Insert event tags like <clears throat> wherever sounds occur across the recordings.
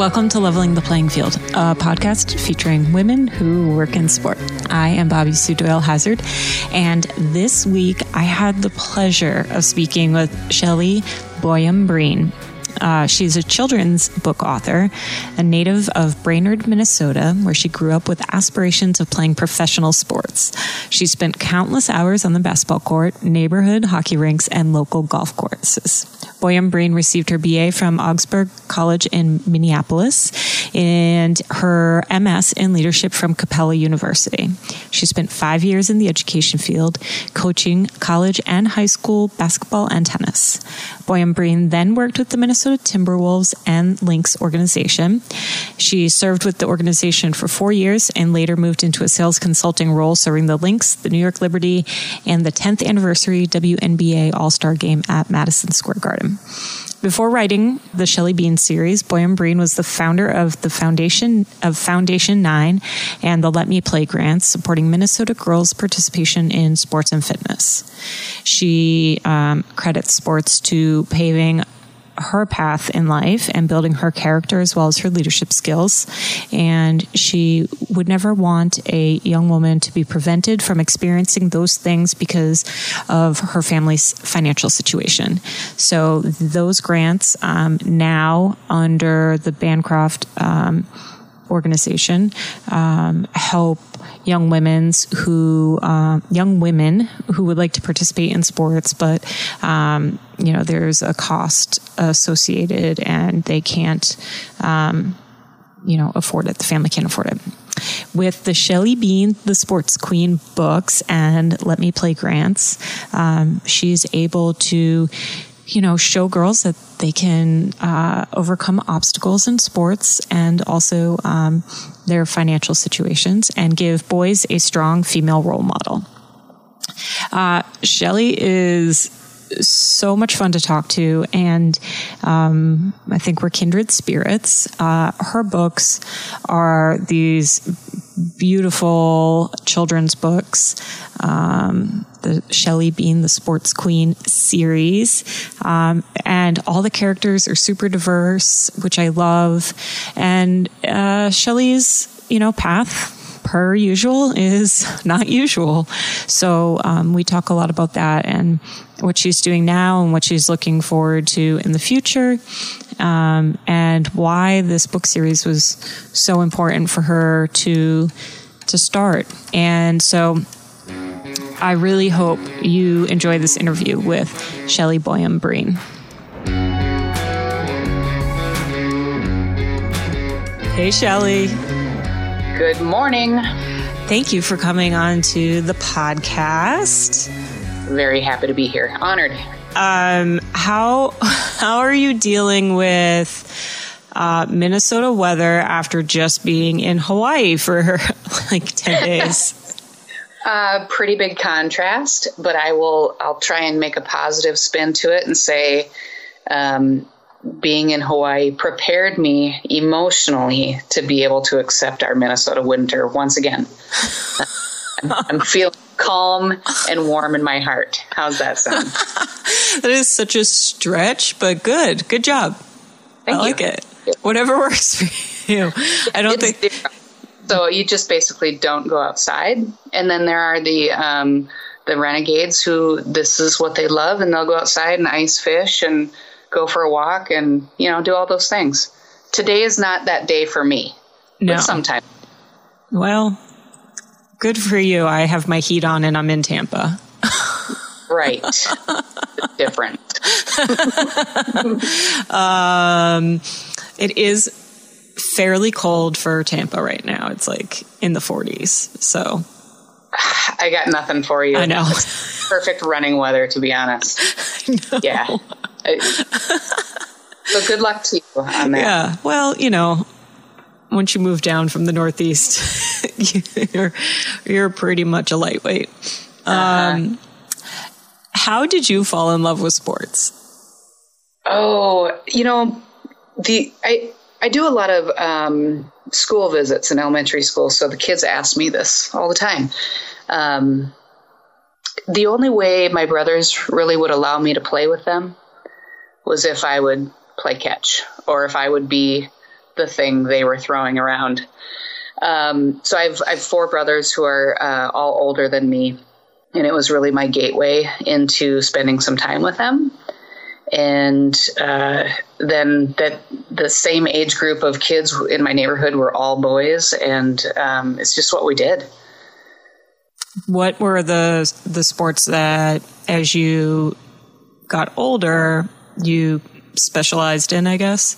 Welcome to Leveling the Playing Field, a podcast featuring women who work in sport. I am Bobby Sue Doyle Hazard, and this week I had the pleasure of speaking with Shelly Boyum Breen. Uh, she's a children's book author, a native of Brainerd, Minnesota, where she grew up with aspirations of playing professional sports. She spent countless hours on the basketball court, neighborhood hockey rinks, and local golf courses. Boyum Breen received her BA from Augsburg College in Minneapolis and her MS in leadership from Capella University. She spent five years in the education field, coaching college and high school basketball and tennis. Boyum Breen then worked with the Minnesota Timberwolves and Lynx organization. She served with the organization for four years and later moved into a sales consulting role serving the Lynx, the New York Liberty, and the 10th anniversary WNBA All Star game at Madison Square Garden. Before writing the Shelly Bean series, Boyum Breen was the founder of the Foundation of Foundation Nine and the Let Me Play grants, supporting Minnesota girls' participation in sports and fitness. She um, credits sports to paving her path in life and building her character as well as her leadership skills. And she would never want a young woman to be prevented from experiencing those things because of her family's financial situation. So those grants um, now under the Bancroft um, organization um, help young women's who uh, young women who would like to participate in sports, but um, you know there's a cost associated and they can't um, you know afford it. The family can't afford it. With the Shelly Bean, the Sports Queen books, and Let Me Play Grants, um, she's able to you know, show girls that they can uh, overcome obstacles in sports and also um, their financial situations and give boys a strong female role model. Uh, Shelly is so much fun to talk to, and um, I think we're kindred spirits. Uh, her books are these beautiful children's books. Um, the Shelly Bean, the Sports Queen series. Um, and all the characters are super diverse, which I love. And uh, you know, path per usual is <laughs> not usual. So um, we talk a lot about that and what she's doing now and what she's looking forward to in the future. Um, and why this book series was so important for her to to start. And so I really hope you enjoy this interview with Shelly Boyum Breen. Hey, Shelly. Good morning. Thank you for coming on to the podcast. Very happy to be here. Honored. Um, how <laughs> how are you dealing with uh, Minnesota weather after just being in Hawaii for <laughs> like ten <laughs> days? Uh, pretty big contrast, but I will. I'll try and make a positive spin to it and say, um, being in Hawaii prepared me emotionally to be able to accept our Minnesota winter once again. <laughs> I'm, feeling calm and warm in my heart. How's that sound? <laughs> that is such a stretch, but good. Good job. Thank I you. like it. Whatever works for <laughs> you. I don't It's think. different. So you just basically don't go outside, and then there are the um, the renegades who this is what they love, and they'll go outside and ice fish and go for a walk and you know do all those things. Today is not that day for me. No. But sometime. Well, good for you. I have my heat on and I'm in Tampa. Right. <laughs> Different. Um, it is fairly cold for Tampa right now. It's like in the 40s. So <sighs> I got nothing for you. I know. It's perfect running weather, to be honest. <laughs> Yeah. So good luck to you on that. Yeah. Well, you know, once you move down from the Northeast, <laughs> you're you're pretty much a lightweight. Um, how did you fall in love with sports? Oh, you know, the I I do a lot of um, school visits in elementary school, so the kids ask me this all the time. Um, the only way my brothers really would allow me to play with them was if I would play catch or if I would be the thing they were throwing around. Um, so I've I've four brothers who are uh, all older than me, and it was really my gateway into spending some time with them. And uh, then that the same age group of kids in my neighborhood were all boys, and um, it's just what we did. What were the the sports that, as you got older, you specialized in? I guess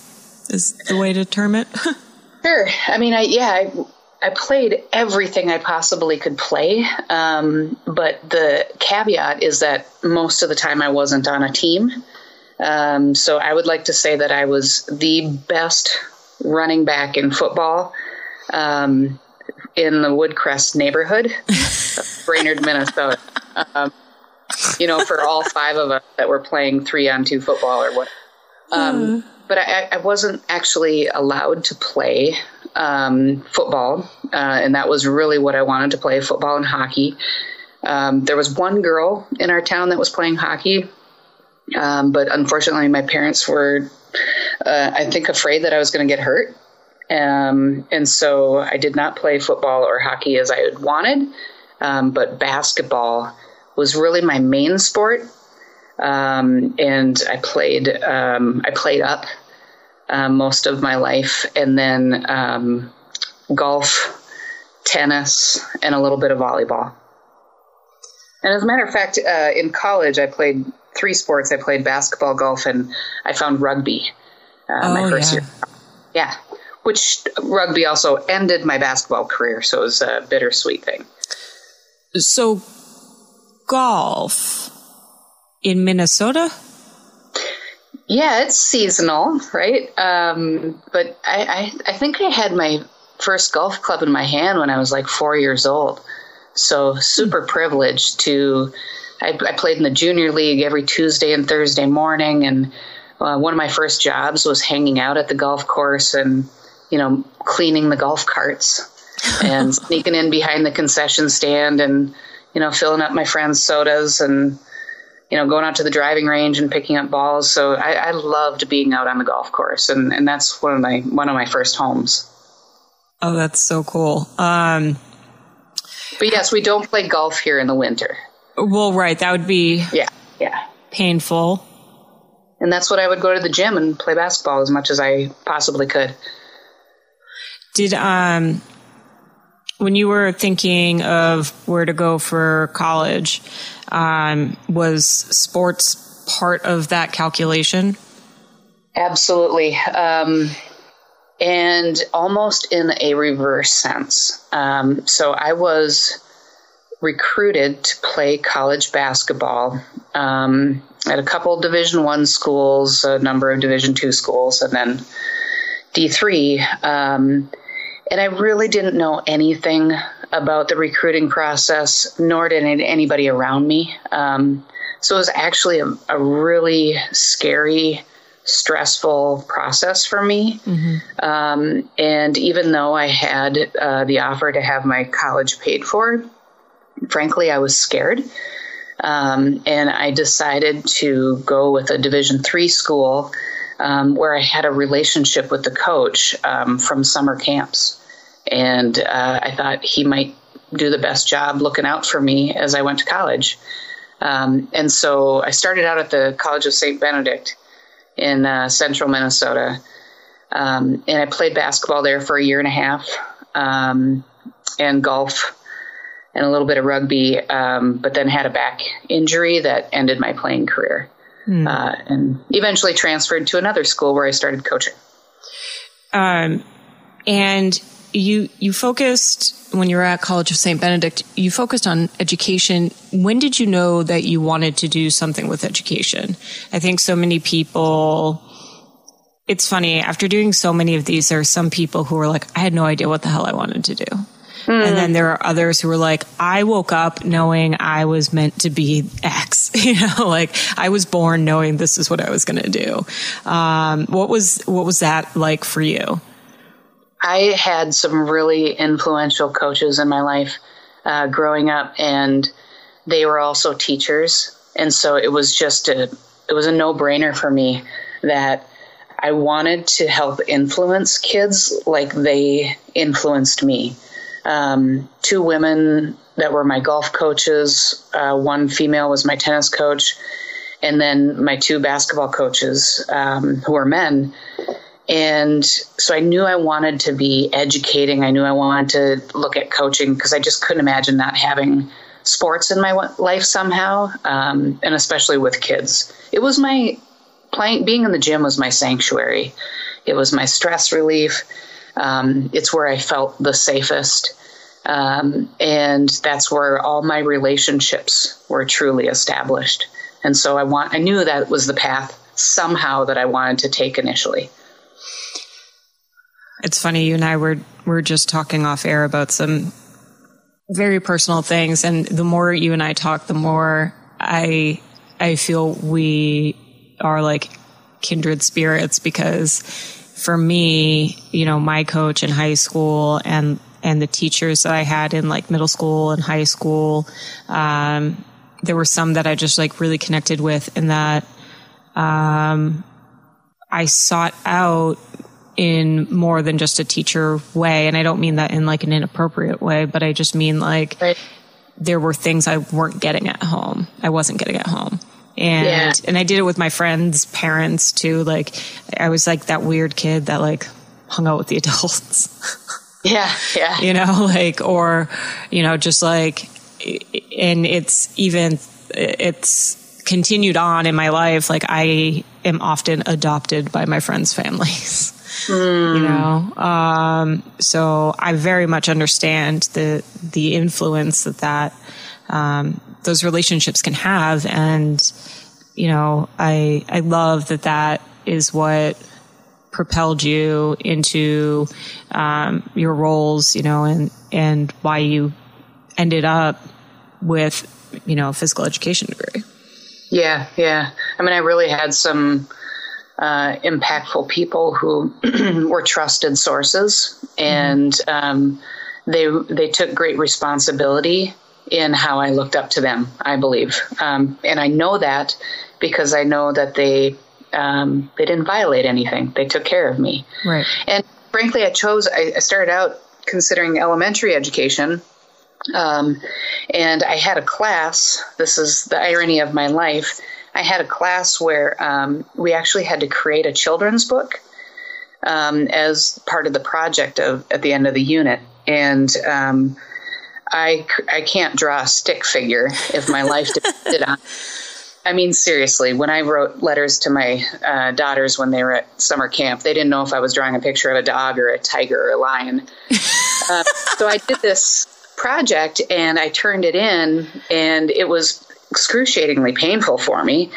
is the way to term it. <laughs> sure. I mean, I yeah, I, I played everything I possibly could play, um, but the caveat is that most of the time I wasn't on a team. Um, so I would like to say that I was the best running back in football um, in the Woodcrest neighborhood, <laughs> Brainerd, Minnesota. You know, for all five of us that were playing three on two football or what. Um, hmm. But I, I, wasn't actually allowed to play um, football, uh, and that was really what I wanted to play football and hockey. Um, there was one girl in our town that was playing hockey, um, but unfortunately, my parents were, uh, I think, afraid that I was going to get hurt. Um, and so I did not play football or hockey as I had wanted, um, but basketball was really my main sport. Um, and I played, um, I played up uh, most of my life, and then um, golf, tennis, and a little bit of volleyball. And as a matter of fact, uh, in college, I played three sports. I played basketball, golf, and I found rugby uh, oh, my first yeah. year. Yeah, which rugby also ended my basketball career, so it was a bittersweet thing. So, golf in Minnesota? Yeah, it's seasonal, right? Um, but I, I, I think I had my first golf club in my hand when I was like four years old. So super mm. privileged to. I, I, played in the junior league every Tuesday and Thursday morning, and uh, one of my first jobs was hanging out at the golf course and you know cleaning the golf carts <laughs> and sneaking in behind the concession stand and you know filling up my friends' sodas and you know, going out to the driving range and picking up balls. So I, I loved being out on the golf course, and, and that's one of my one of my first homes. Oh, that's so cool. Um, but yes, we don't play golf here in the winter. Well, right, that would be yeah, yeah, painful. And that's what I would go to the gym and play basketball as much as I possibly could. Did um when you were thinking of where to go for college, um, was sports part of that calculation? Absolutely. Um, and almost in a reverse sense. Um, so I was recruited to play college basketball um, at a couple Division One schools, a number of Division Two schools, and then D three. Um, and I really didn't know anything about the recruiting process, nor did anybody around me. Um, so it was actually a, a, really scary, stressful process for me. Mm-hmm. Um, and even though I had uh, the offer to have my college paid for, frankly, I was scared. Um, and I decided to go with a Division three school um, where I had a relationship with the coach um, from summer camps and uh, I thought he might do the best job looking out for me as I went to college. Um, and so I started out at the College of St. Benedict in uh, central Minnesota. Um, and I played basketball there for a year and a half um, and golf and a little bit of rugby, um, but then had a back injury that ended my playing career. Mm. Uh, and eventually transferred to another school where I started coaching. Um, and you you focused when you were at College of St. Benedict, you focused on education. When did you know that you wanted to do something with education? I think so many people it's funny, after doing so many of these, there are some people who are like, I had no idea what the hell I wanted to do. Mm. And then there are others who were like, I woke up knowing I was meant to be X. <laughs> You know, like I was born knowing this is what I was going to do. Um, what was what was that like for you? I had some really influential coaches in my life uh, growing up, and they were also teachers. And so it was just a it was a no brainer for me that I wanted to help influence kids like they influenced me. Um, two women that were my golf coaches, uh, one female was my tennis coach, and then my two basketball coaches um, who were men. And so I knew I wanted to be educating. I knew I wanted to look at coaching because I just couldn't imagine not having sports in my life somehow, um, and especially with kids. It was my playing, being in the gym was my sanctuary. It was my stress relief. Um, it's where I felt the safest. Um, and that's where all my relationships were truly established. And so I want, I knew that was the path somehow that I wanted to take initially. It's funny, you and I were, were just talking off air about some very personal things. And the more you and I talk, the more I, I feel we are like kindred spirits because for me, you know, my coach in high school and and the teachers that I had in like middle school and high school, um, there were some that I just like really connected with, and that um, I sought out in more than just a teacher way. And I don't mean that in like an inappropriate way, but I just mean like right. there were things I weren't getting at home. I wasn't getting at home and yeah. and I did it with my friends' parents too. Like I was like that weird kid that like hung out with the <laughs> adults. yeah, yeah. You know, like or you know, just like and it's even it's continued on in my life. Like I am often adopted by my friends' families. <laughs> Mm. You know, um, so I very much understand the the influence that that um, those relationships can have. And, you know, I, I love that that is what propelled you into, um, your roles, you know, and, and why you ended up with, you know, a physical education degree. Yeah. Yeah. I mean, I really had some, uh, impactful people who <clears throat> were trusted sources and, um, they, they took great responsibility in how I looked up to them, I believe. Um, and I know that because I know that they um, they didn't violate anything. They took care of me. Right. And frankly, I chose. I, I started out considering elementary education, um, and I had a class. This is the irony of my life. I had a class where um, we actually had to create a children's book um, as part of the project of at the end of the unit, and um, I, I can't draw a stick figure if my life depended on. I mean, seriously, when I wrote letters to my uh, daughters when they were at summer camp, they didn't know if I was drawing a picture of a dog or a tiger or a lion. <laughs> uh, so I did this project and I turned it in, and it was excruciatingly painful for me.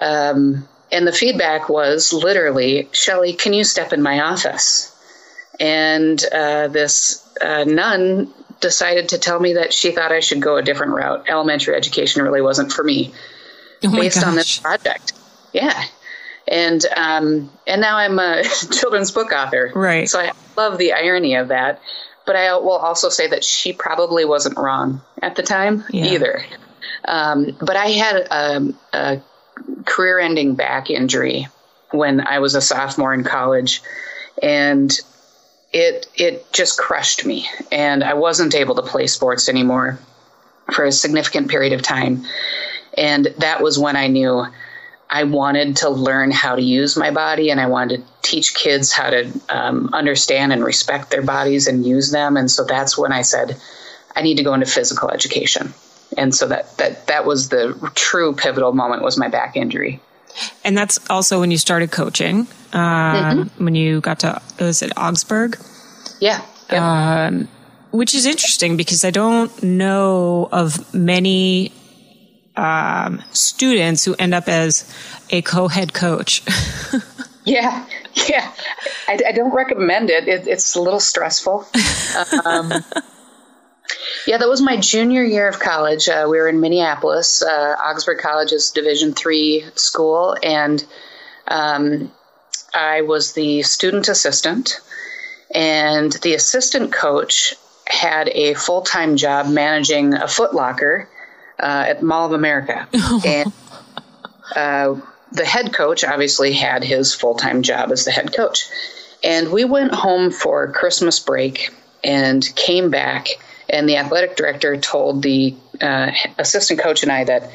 Um, and the feedback was literally, Shelly, can you step in my office? And uh, this uh, nun decided to tell me that she thought I should go a different route. Elementary education really wasn't for me, oh based gosh. on this project. Yeah, and um, and now I'm a <laughs> children's book author. Right. So I love the irony of that. But I will also say that she probably wasn't wrong at the time yeah. either. Um, but I had a, a career-ending back injury when I was a sophomore in college, and it it just crushed me, and I wasn't able to play sports anymore for a significant period of time. And that was when I knew I wanted to learn how to use my body, and I wanted to teach kids how to um, understand and respect their bodies and use them. And so that's when I said, I need to go into physical education. And so that that that was the true pivotal moment was my back injury. And that's also when you started coaching. Um, mm-hmm. When you got to was it Augsburg? Yeah. Yep. Um, which is interesting because I don't know of many um, students who end up as a co-head coach. <laughs> yeah, yeah. I, I don't recommend it. it. It's a little stressful. <laughs> Um, yeah, that was my junior year of college. Uh, we were in Minneapolis. Uh, Augsburg College is Division three school, and um, I was the student assistant. And the assistant coach had a full time job managing a Foot Locker uh, at Mall of America. <laughs> and uh, the head coach obviously had his full time job as the head coach. And we went home for Christmas break and came back, and the athletic director told the uh, assistant coach and I that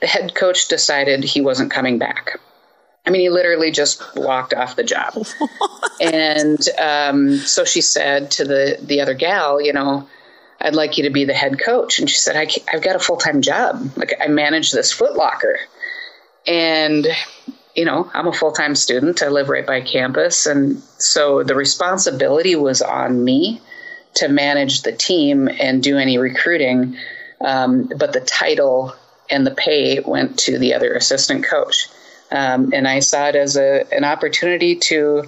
the head coach decided he wasn't coming back. I mean, he literally just walked off the job. <laughs> and um, so she said to the, the other gal, you know, I'd like you to be the head coach. And she said, I have got a full time job. Like, I manage this Footlocker. And, you know, I'm a full time student. I live right by campus. And so the responsibility was on me to manage the team and do any recruiting. Um, but the title and the pay went to the other assistant coach. Um, and I saw it as a, an opportunity to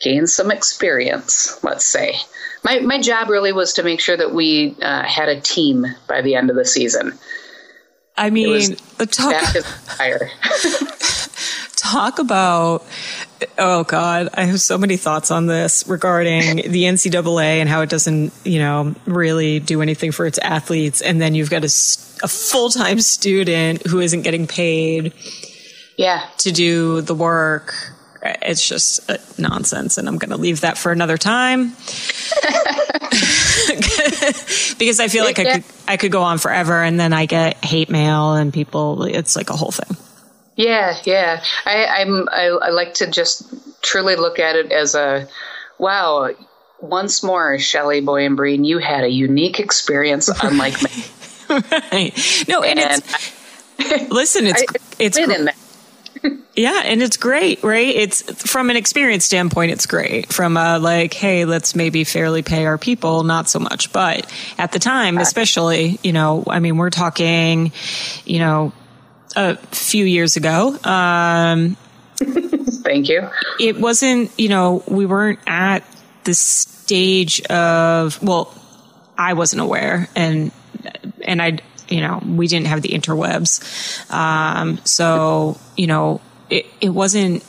gain some experience, let's say. My, my job really was to make sure that we uh, had a team by the end of the season. I mean, talk, <laughs> talk about oh god. I have so many thoughts on this regarding <laughs> the ncaa and how it doesn't you know really do anything for its athletes. And then you've got a, a full-time student who isn't getting paid yeah. to do the work. It's just uh, nonsense and i'm going to leave that for another time. <laughs> <laughs> Because i feel like i could i could go on forever and then i get hate mail and people it's like a whole thing yeah yeah i i'm i, I like to just truly look at it as a wow once more Shelly Boyum Breen, you had a unique experience unlike me. <laughs> right. No, and, and it's I, <laughs> listen, it's I, it's in that <laughs> yeah, and it's great, right? It's from an experience standpoint, it's great. From a like, hey, let's maybe fairly pay our people, not so much. But at the time, especially, you know, I mean, we're talking, you know, a few years ago. Um, <laughs> Thank you. It wasn't, you know, we weren't at the stage of, well, I wasn't aware and, and I you know, we didn't have the interwebs. Um, so, you know, it, it wasn't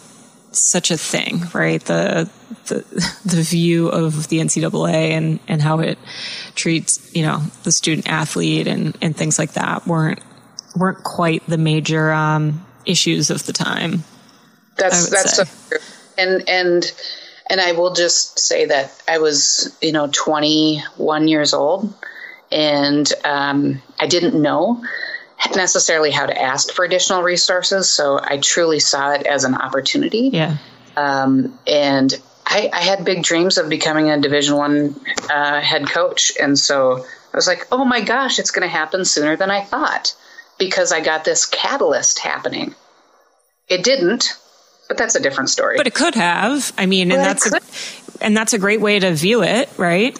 such a thing, right? The, the, <laughs> the view of the NCAA and, and how it treats, you know, the student athlete and, and things like that weren't, weren't quite the major, um, issues of the time. That's, that's so true. And, and, and I will just say that I was, you know, 21 years old and um, I didn't know necessarily how to ask for additional resources. So I truly saw it as an opportunity. Yeah. Um, and I, I, had big dreams of becoming a Division One uh, head coach, and so I was like, "Oh my gosh, it's going to happen sooner than I thought," because I got this catalyst happening. It didn't, but that's a different story. But it could have. I mean, and that's a, and that's a great way to view it, right?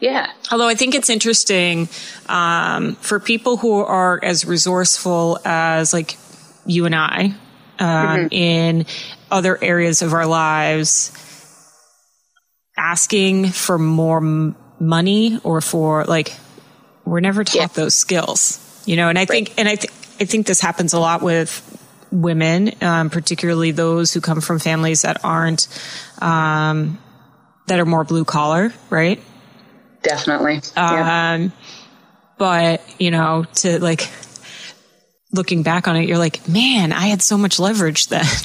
Yeah. Although I think it's interesting um, for people who are as resourceful as like you and I um, mm-hmm. in other areas of our lives, asking for more m- money or for like we're never taught yeah. those skills, you know. And I right. think, and I think, I think this happens a lot with women, um, particularly those who come from families that aren't um, that are more blue collar, right? Definitely. Yeah. Um, but you know, to like looking back on it, you're like, man, I had so much leverage then. <laughs>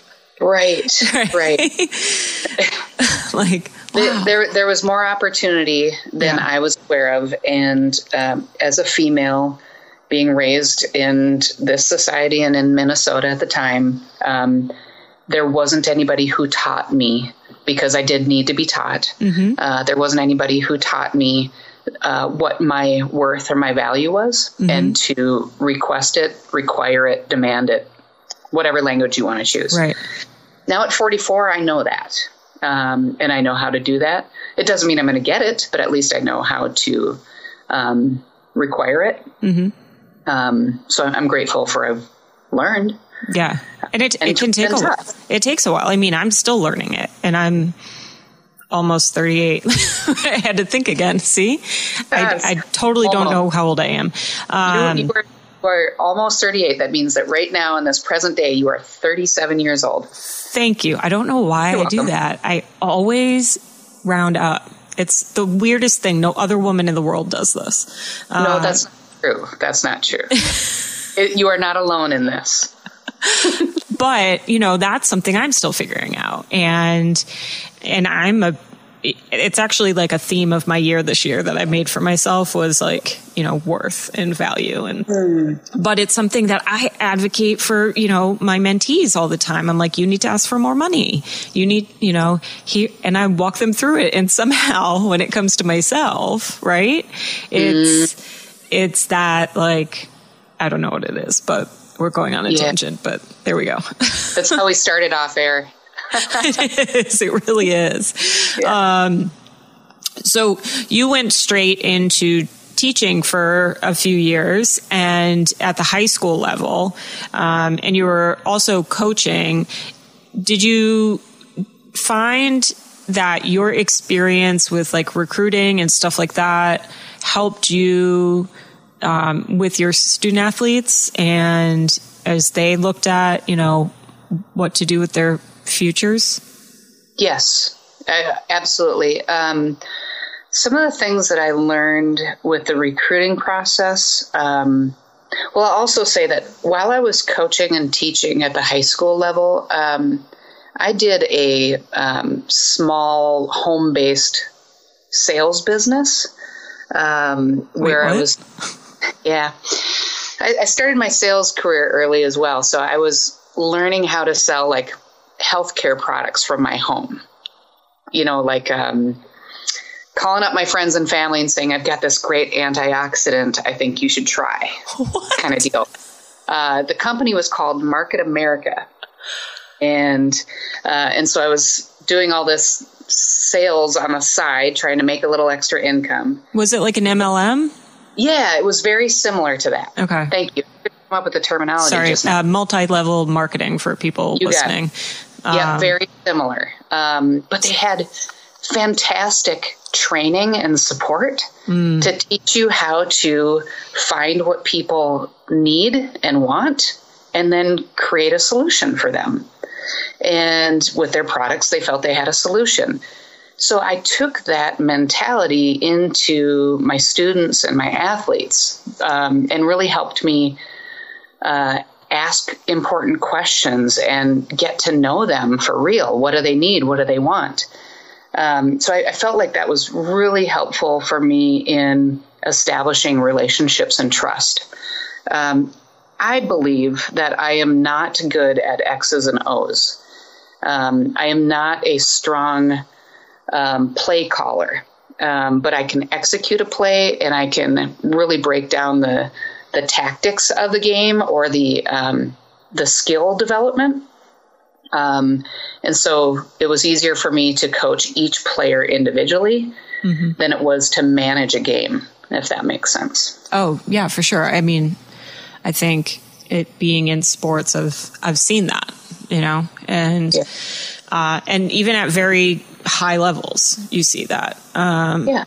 <laughs> right. Right. <laughs> like wow. there, there was more opportunity than yeah. I was aware of, and um, as a female, being raised in this society and in Minnesota at the time, um, there wasn't anybody who taught me because I did need to be taught. Mm-hmm. Uh, there wasn't anybody who taught me uh, what my worth or my value was mm-hmm. and to request it, require it, demand it, whatever language you want to choose. Right. Now at 44, I know that. Um, and I know how to do that. It doesn't mean I'm going to get it, but at least I know how to um, require it. Mm-hmm. Um, so I'm grateful for I've learned. Yeah. And it, and it can take a while. It takes a while. I mean, I'm still learning it and I'm almost 38. <laughs> I had to think again. See, I, I, totally don't know how old I am. Um, you, you are almost 38. That means that right now in this present day, you are 37 years old. Thank you. I don't know why You're I welcome. do that. I always round up. It's the weirdest thing. No other woman in the world does this. No, uh, that's not true. That's not true. it, you are not alone in this. <laughs> but you know that's something i'm still figuring out and and i'm a it's actually like a theme of my year this year that I made for myself was like, you know, worth and value. And, mm. but it's something that I advocate for, you know, my mentees all the time. I'm like, you need to ask for more money. You need, you know, here, and I walk them through it. And <laughs> somehow when it comes to myself, right, it's, mm. it's that like, I don't know what it is, but we're going on a yeah. tangent, but there we go. <laughs> That's how we started off air. <laughs> it is. It really is. Yeah. Um, so you went straight into teaching for a few years and at the high school level, um, and you were also coaching. Did you find that your experience with like recruiting and stuff like that helped you um, with your student athletes and as they looked at, you know, what to do with their futures? Yes, absolutely. Um, some of the things that I learned with the recruiting process. Um, well, I'll also say that while I was coaching and teaching at the high school level, um, I did a um, small home based sales business um, where I was, yeah. I, I started my sales career early as well. So I was learning how to sell like healthcare products from my home. You know, like um, calling up my friends and family and saying, I've got this great antioxidant I think you should try, what? kind of deal. Uh, the company was called Market America. And, uh, and so I was doing all this sales on the side, trying to make a little extra income. Was it like an MLM? Yeah, it was very similar to that. Okay. Thank you. Come up with the terminology. Sorry, uh, multi-level marketing for people you listening. Yeah, um, very similar. Um, but they had fantastic training and support mm. to teach you how to find what people need and want and then create a solution for them. And with their products, they felt they had a solution. So I took that mentality into my students and my athletes um, and really helped me uh, ask important questions and get to know them for real. What do they need? What do they want? Um, so I, I, felt like that was really helpful for me in establishing relationships and trust. Um, I believe that I am not good at X's and O's. Um, I am not a strong um, play caller, um, but I can execute a play and I can really break down the the tactics of the game or the um, the skill development. Um, and so it was easier for me to coach each player individually mm-hmm. than it was to manage a game, if that makes sense. Oh yeah, for sure. I mean, I think it being in sports, I've I've seen that, you know, and yeah. uh, and even at very high levels, you see that. Um, yeah.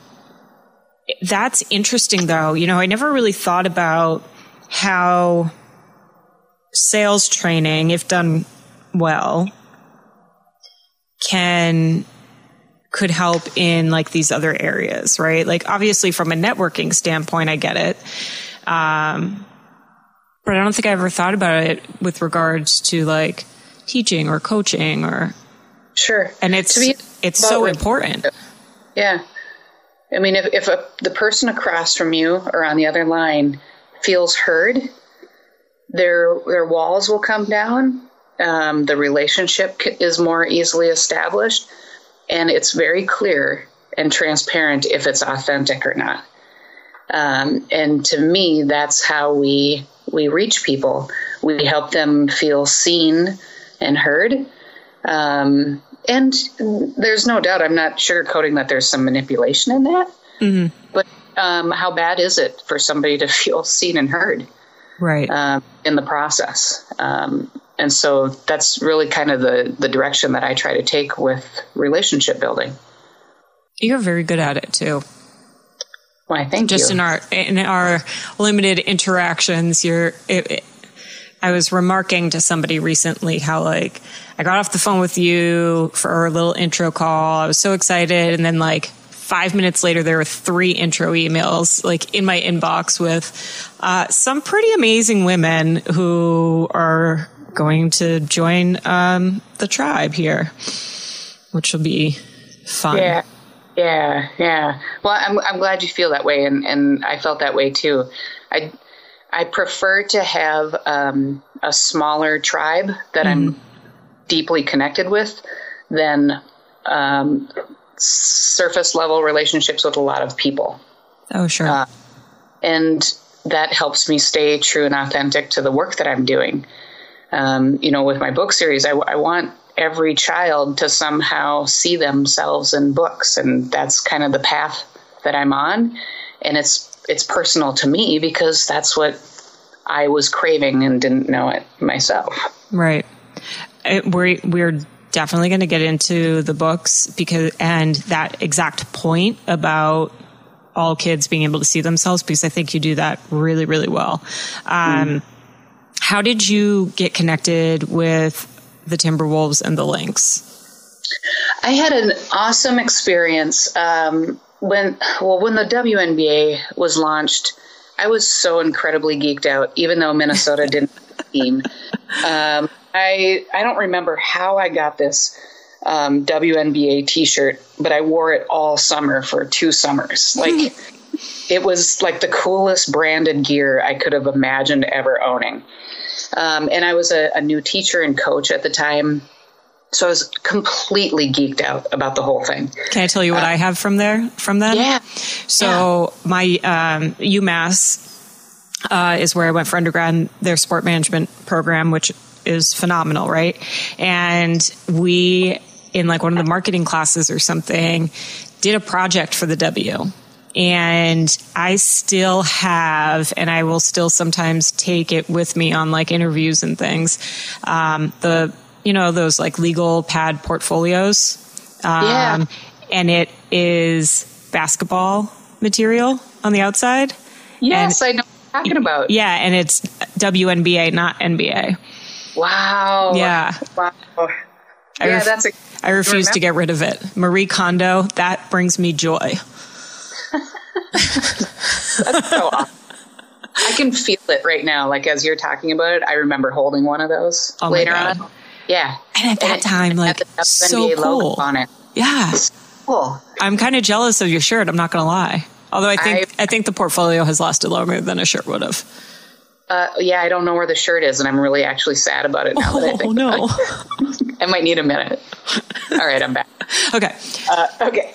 That's interesting though. You know, I never really thought about how sales training, if done well, can could help in like these other areas, right? Like obviously from a networking standpoint, I get it. Um, but I don't think I ever thought about it with regards to like teaching or coaching or sure. And it's it's so important. Yeah. I mean, if, if a, the person across from you or on the other line feels heard, their their walls will come down. Um, the relationship is more easily established, and it's very clear and transparent if it's authentic or not. Um, and to me, that's how we we reach people. We help them feel seen and heard. Um, and there's no doubt, I'm not sugarcoating that there's some manipulation in that. Mm-hmm. But um, how bad is it for somebody to <laughs> feel seen and heard? Right. Um, in the process. Um, and so that's really kind of the, the direction that I try to take with relationship building. You're very good at it too. Why, thank Just you. in our in our limited interactions, you're. It, it, I was remarking to somebody recently how like I got off the phone with you for our little intro call. I was so excited, and then like five minutes later, there were three intro emails like in my inbox with uh, some pretty amazing women who are going to join um, the tribe here, which will be fun. Yeah. Yeah, yeah. Well, I'm I'm glad you feel that way, and and I felt that way too. I I prefer to have um, a smaller tribe that mm-hmm. I'm deeply connected with than um, surface level relationships with a lot of people. Oh, sure. Uh, and that helps me stay true and authentic to the work that I'm doing. Um, you know, with my book series, I, I want every child to somehow see themselves in books, and that's kind of the path that I'm on. And it's it's personal to me because that's what I was craving and didn't know it myself. Right. It, we're we're definitely going to get into the books because and that exact point about all kids being able to see themselves because I think you do that really really well. Um, mm. How did you get connected with the Timberwolves and the Lynx? I had an awesome experience um, when well when the WNBA was launched. I was so incredibly geeked out, even though Minnesota didn't team. Um, I I don't remember how I got this um, WNBA T-shirt, but I wore it all summer for two summers. Like <laughs> it was like the coolest branded gear I could have imagined ever owning. Um, and I was a, a new teacher and coach at the time. So I was completely geeked out about the whole thing. Can I tell you what uh, I have from there from then? Yeah. So yeah. my um, UMass uh, is where I went for undergrad. Their sport management program, which is phenomenal, right? And we in like one of the marketing classes or something did a project for the W and I still have, and I will still sometimes take it with me on like interviews and things. Um, the, you know, those like legal pad portfolios. Um, yeah. And it is basketball material on the outside. Yes, and, I know what you're talking about. Yeah, and it's WNBA, not NBA. Wow. Yeah. Wow. I yeah, ref- that's a. I refuse to get rid of it. Marie Kondo, that brings me joy. <laughs> That's so awesome. I can feel it right now. Like as you're talking about it, I remember holding one of those oh later on. Yeah. And at that and time, like so cool. on it. Yeah. Cool. I'm kind of jealous of your shirt. I'm not going to lie. Although I think I, I, think the portfolio has lasted longer than a shirt would have. Uh, yeah, I don't know where the shirt is, and I'm really actually sad about it now. Oh that I think no! <laughs> I might need a minute. All right, I'm back. <laughs> Okay. Uh, okay.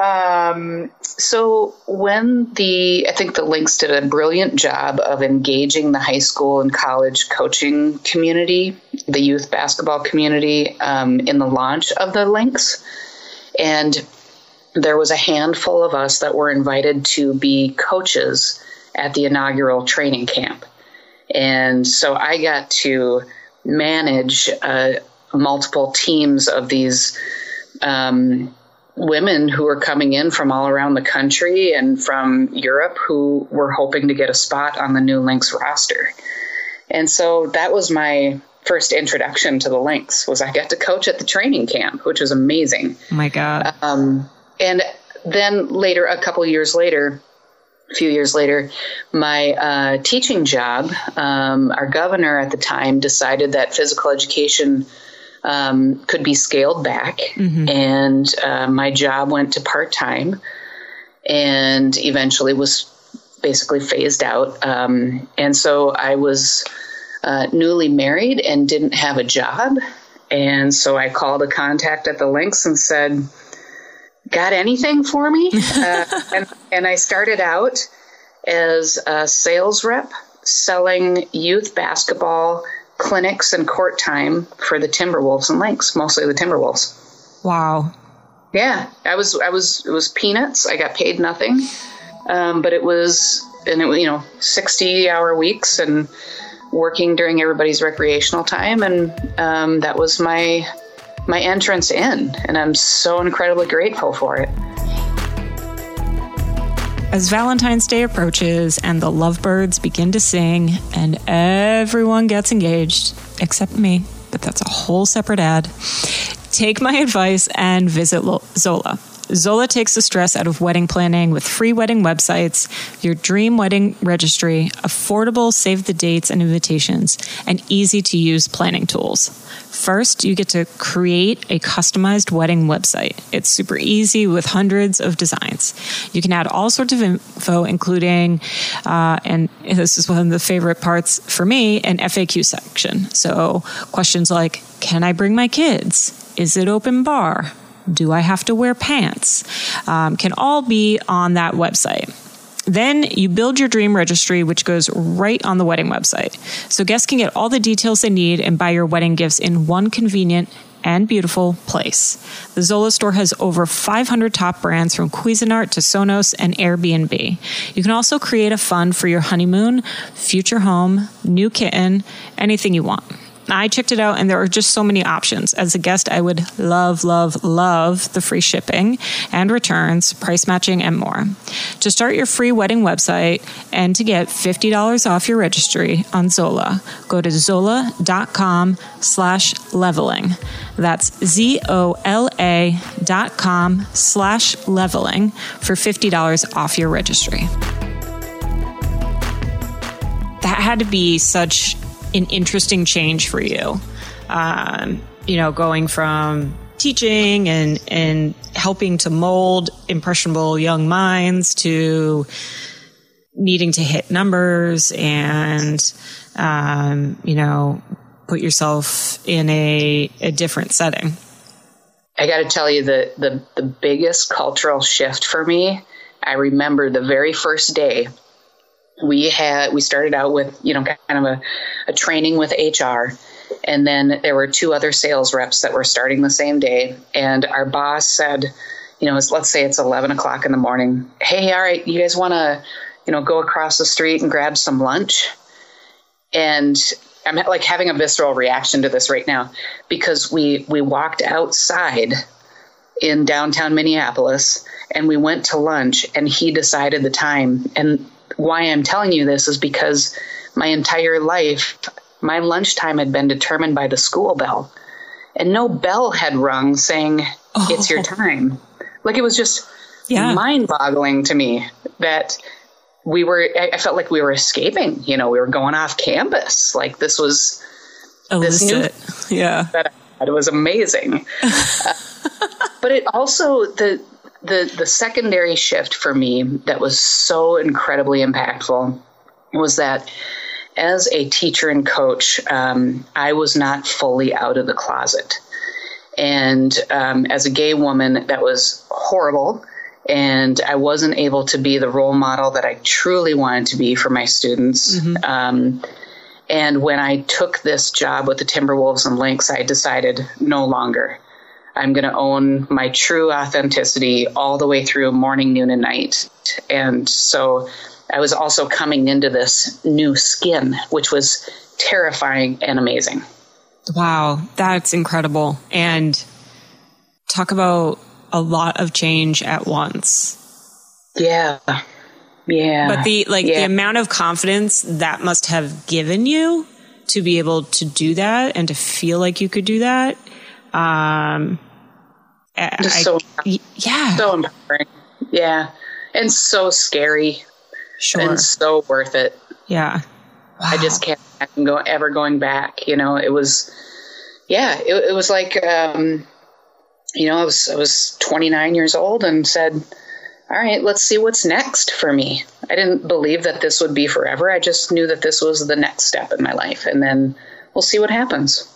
Um, so when the I think the Lynx did a brilliant job of engaging the high school and college coaching community, the youth basketball community, um, in the launch of the Lynx, and there was a handful of us that were invited to be coaches at the inaugural training camp, and so I got to manage uh, multiple teams of these. Um, women who were coming in from all around the country and from Europe who were hoping to get a spot on the new Lynx roster. And so that was my first introduction to the Lynx was I got to coach at the training camp, which was amazing. Oh my God. Um, and then later, a couple years later, a few years later, my uh, teaching job, um, our governor at the time decided that physical education – um, could be scaled back. Mm-hmm. And uh, my job went to part time and eventually was basically phased out. Um, and so I was uh, newly married and didn't have a job. And so I called a contact at the Lynx and said, Got anything for me? <laughs> uh, and, and I started out as a sales rep selling youth basketball clinics and court time for the Timberwolves and Lynx, mostly the Timberwolves. Wow. Yeah, I was I was it was peanuts. I got paid nothing, um, but it was and it was you know sixty hour weeks and working during everybody's recreational time, and um, that was my my entrance in, and I'm so incredibly grateful for it. As Valentine's Day approaches and the lovebirds begin to sing and everyone gets engaged, except me, but that's a whole separate ad, take my advice and visit Zola. Zola takes the stress out of wedding planning with free wedding websites, your dream wedding registry, affordable save the dates and invitations, and easy to use planning tools. First, you get to create a customized wedding website. It's super easy with hundreds of designs. You can add all sorts of info, including, uh, and this is one of the favorite parts for me, an FAQ section. So questions like, can I bring my kids? Is it open bar? Do I have to wear pants? Um, can all be on that website. Then you build your dream registry, which goes right on the wedding website. So guests can get all the details they need and buy your wedding gifts in one convenient and beautiful place. The Zola store has over 500 top brands from Cuisinart to Sonos and Airbnb. You can also create a fund for your honeymoon, future home, new kitten, anything you want. I checked it out and there are just so many options. As a guest, I would love, love, love the free shipping and returns, price matching, and more. To start your free wedding website and to get $50 off your registry on Zola, go to zola.com slash leveling. That's Z-O-L-A dot com slash leveling for $50 off your registry. That had to be such an interesting change for you. Um, you know, going from teaching and and helping to mold impressionable young minds to needing to hit numbers and um, you know put yourself in a, a different setting. I got to tell you the, the the biggest cultural shift for me. I remember the very first day we had we started out with you know kind of a, a training with hr and then there were two other sales reps that were starting the same day. And our boss said you know let's say it's 11 o'clock in the morning. Hey all right you guys want to you know go across the street and grab some lunch? And i'm like having a visceral reaction to this right now because we we walked outside in downtown minneapolis and we went to lunch and he decided the time. And why I'm telling you this is because my entire life, my lunchtime had been determined by the school bell. And no bell had rung saying, oh. it's your time. Like it was just yeah. mind boggling to me that we were, I, felt like we were escaping, you know, we were going off campus. Like this was Illicit. this new, yeah. That it was amazing. uh, <laughs> but it also, the, the the secondary shift for me that was so incredibly impactful was that as a teacher and coach, um, I was not fully out of the closet. And um, as a gay woman, that was horrible. And I wasn't able to be the role model that I truly wanted to be for my students. Mm-hmm. Um, and when I took this job with the Timberwolves and Lynx, I decided no longer. I'm going to own my true authenticity all the way through morning, noon, and night. And so I was also coming into this new skin, which was terrifying and amazing. Wow, that's incredible. And talk about a lot of change at once. Yeah. Yeah. But the like yeah. the amount of confidence that must have given you to be able to do that and to feel like you could do that um, Just I, so yeah, so empowering. Yeah, and so scary. Sure, and so worth it. Yeah, wow. I just can't imagine go ever going back. You know, it was, yeah, it, it was like, um, you know, I was I was 29 years old and said, all right, let's see what's next for me. I didn't believe that this would be forever. I just knew that this was the next step in my life, and then we'll see what happens.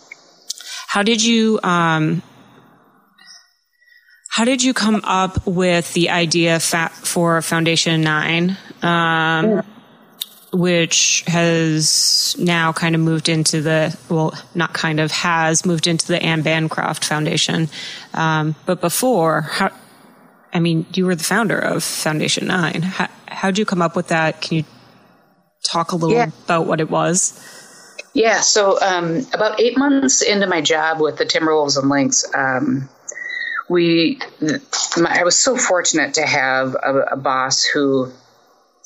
How did you um, how did you come up with the idea for Foundation Nine, um, which has now kind of moved into the well, not kind of has moved into the Ann Bancroft Foundation, um, but before how? I mean, you were the founder of Foundation Nine. How how'd you come up with that? Can you talk a little yeah. about what it was? Yeah, so um, about eight months into my job with the Timberwolves and Lynx, um, we, I was so fortunate to have a, a, boss who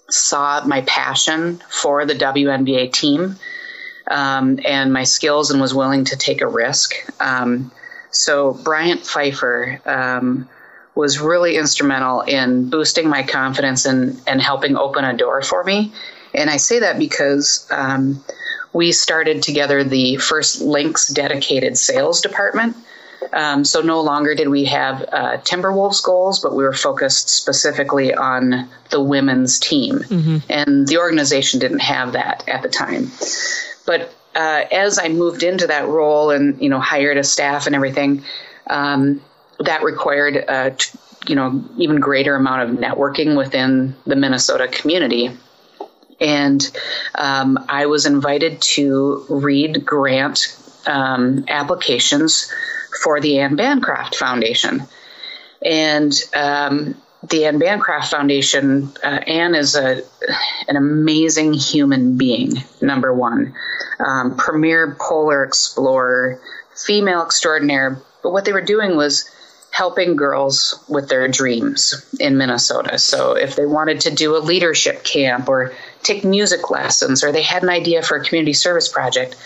saw my passion for the WNBA team um, and my skills and was willing to take a risk. Um, so Bryant Pfeiffer um, was really instrumental in boosting my confidence and, and helping open a door for me. And I say that because um, we started together the first Lynx dedicated sales department. Um, so no longer did we have uh, Timberwolves goals, but we were focused specifically on the women's team. Mm-hmm. And the organization didn't have that at the time. But uh, as I moved into that role and you know hired a staff and everything, um, that required a you know even greater amount of networking within the Minnesota community. And um, I was invited to read grant um, applications for the Ann Bancroft Foundation. And um, the Ann Bancroft Foundation, uh, Ann is a an amazing human being. Number one, um, premier polar explorer, female extraordinaire. But what they were doing was helping girls with their dreams in Minnesota. So if they wanted to do a leadership camp or take music lessons, or they had an idea for a community service project,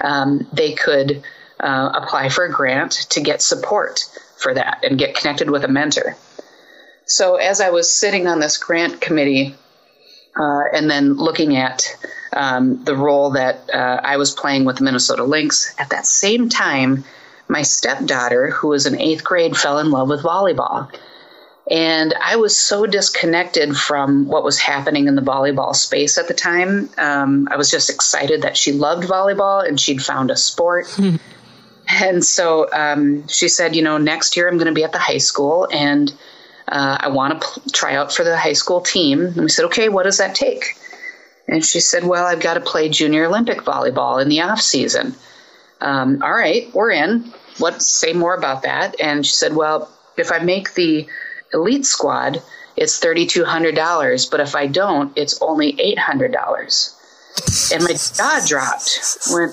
um, they could uh, apply for a grant to get support for that and get connected with a mentor. So as I was sitting on this grant committee uh, and then looking at um, the role that uh, I was playing with the Minnesota Lynx, at that same time, my stepdaughter, who was in eighth grade, fell in love with volleyball. And I was so disconnected from what was happening in the volleyball space at the time. Um, I was just excited that she loved volleyball and she'd found a sport. <laughs> and so um, she said, You know, next year I'm going to be at the high school and uh, I want to pl- try out for the high school team. And we said, Okay, what does that take? And she said, Well, I've got to play junior Olympic volleyball in the off season. Um, all right, we're in. What say more about that? And she said, Well, if I make the elite squad, it's $3,200, but if I don't, it's only $800. And my jaw dropped. Went,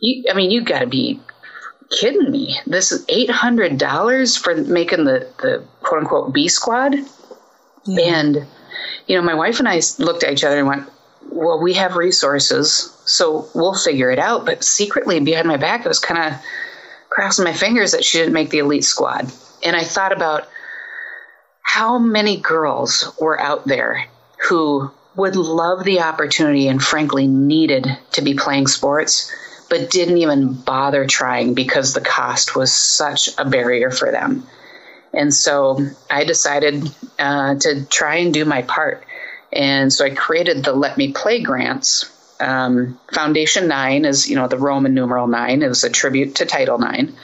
you, I mean, you got to be kidding me. This is $800 for making the, the quote unquote B squad. Yeah. And, you know, my wife and I looked at each other and went, well, we have resources, so we'll figure it out. But secretly behind my back, I was kind of crossing my fingers that she didn't make the elite squad. And I thought about how many girls were out there who would love the opportunity and frankly needed to be playing sports, but didn't even bother trying because the cost was such a barrier for them. And so I decided uh, to try and do my part. And so I created the Let Me Play grants. Um, Foundation Nine is, you know, the Roman numeral nine. It was a tribute to Title Nine.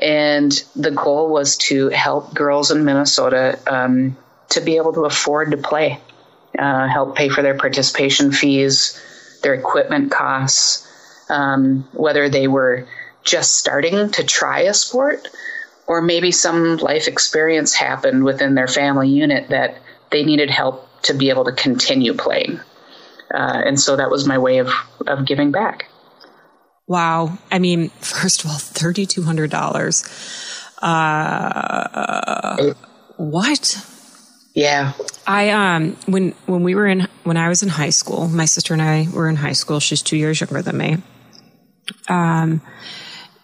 And the goal was to help girls in Minnesota um, to be able to afford to play, uh, help pay for their participation fees, their equipment costs, um, whether they were just starting to try a sport or maybe some life experience happened within their family unit that they needed help to be able to continue playing. Uh, and so that was my way of, of giving back. Wow. I mean, first of all, $3,200. Uh, what? Yeah. I, um, when, when we were in, when I was in high school, my sister and I were in high school. She's two years younger than me. Um,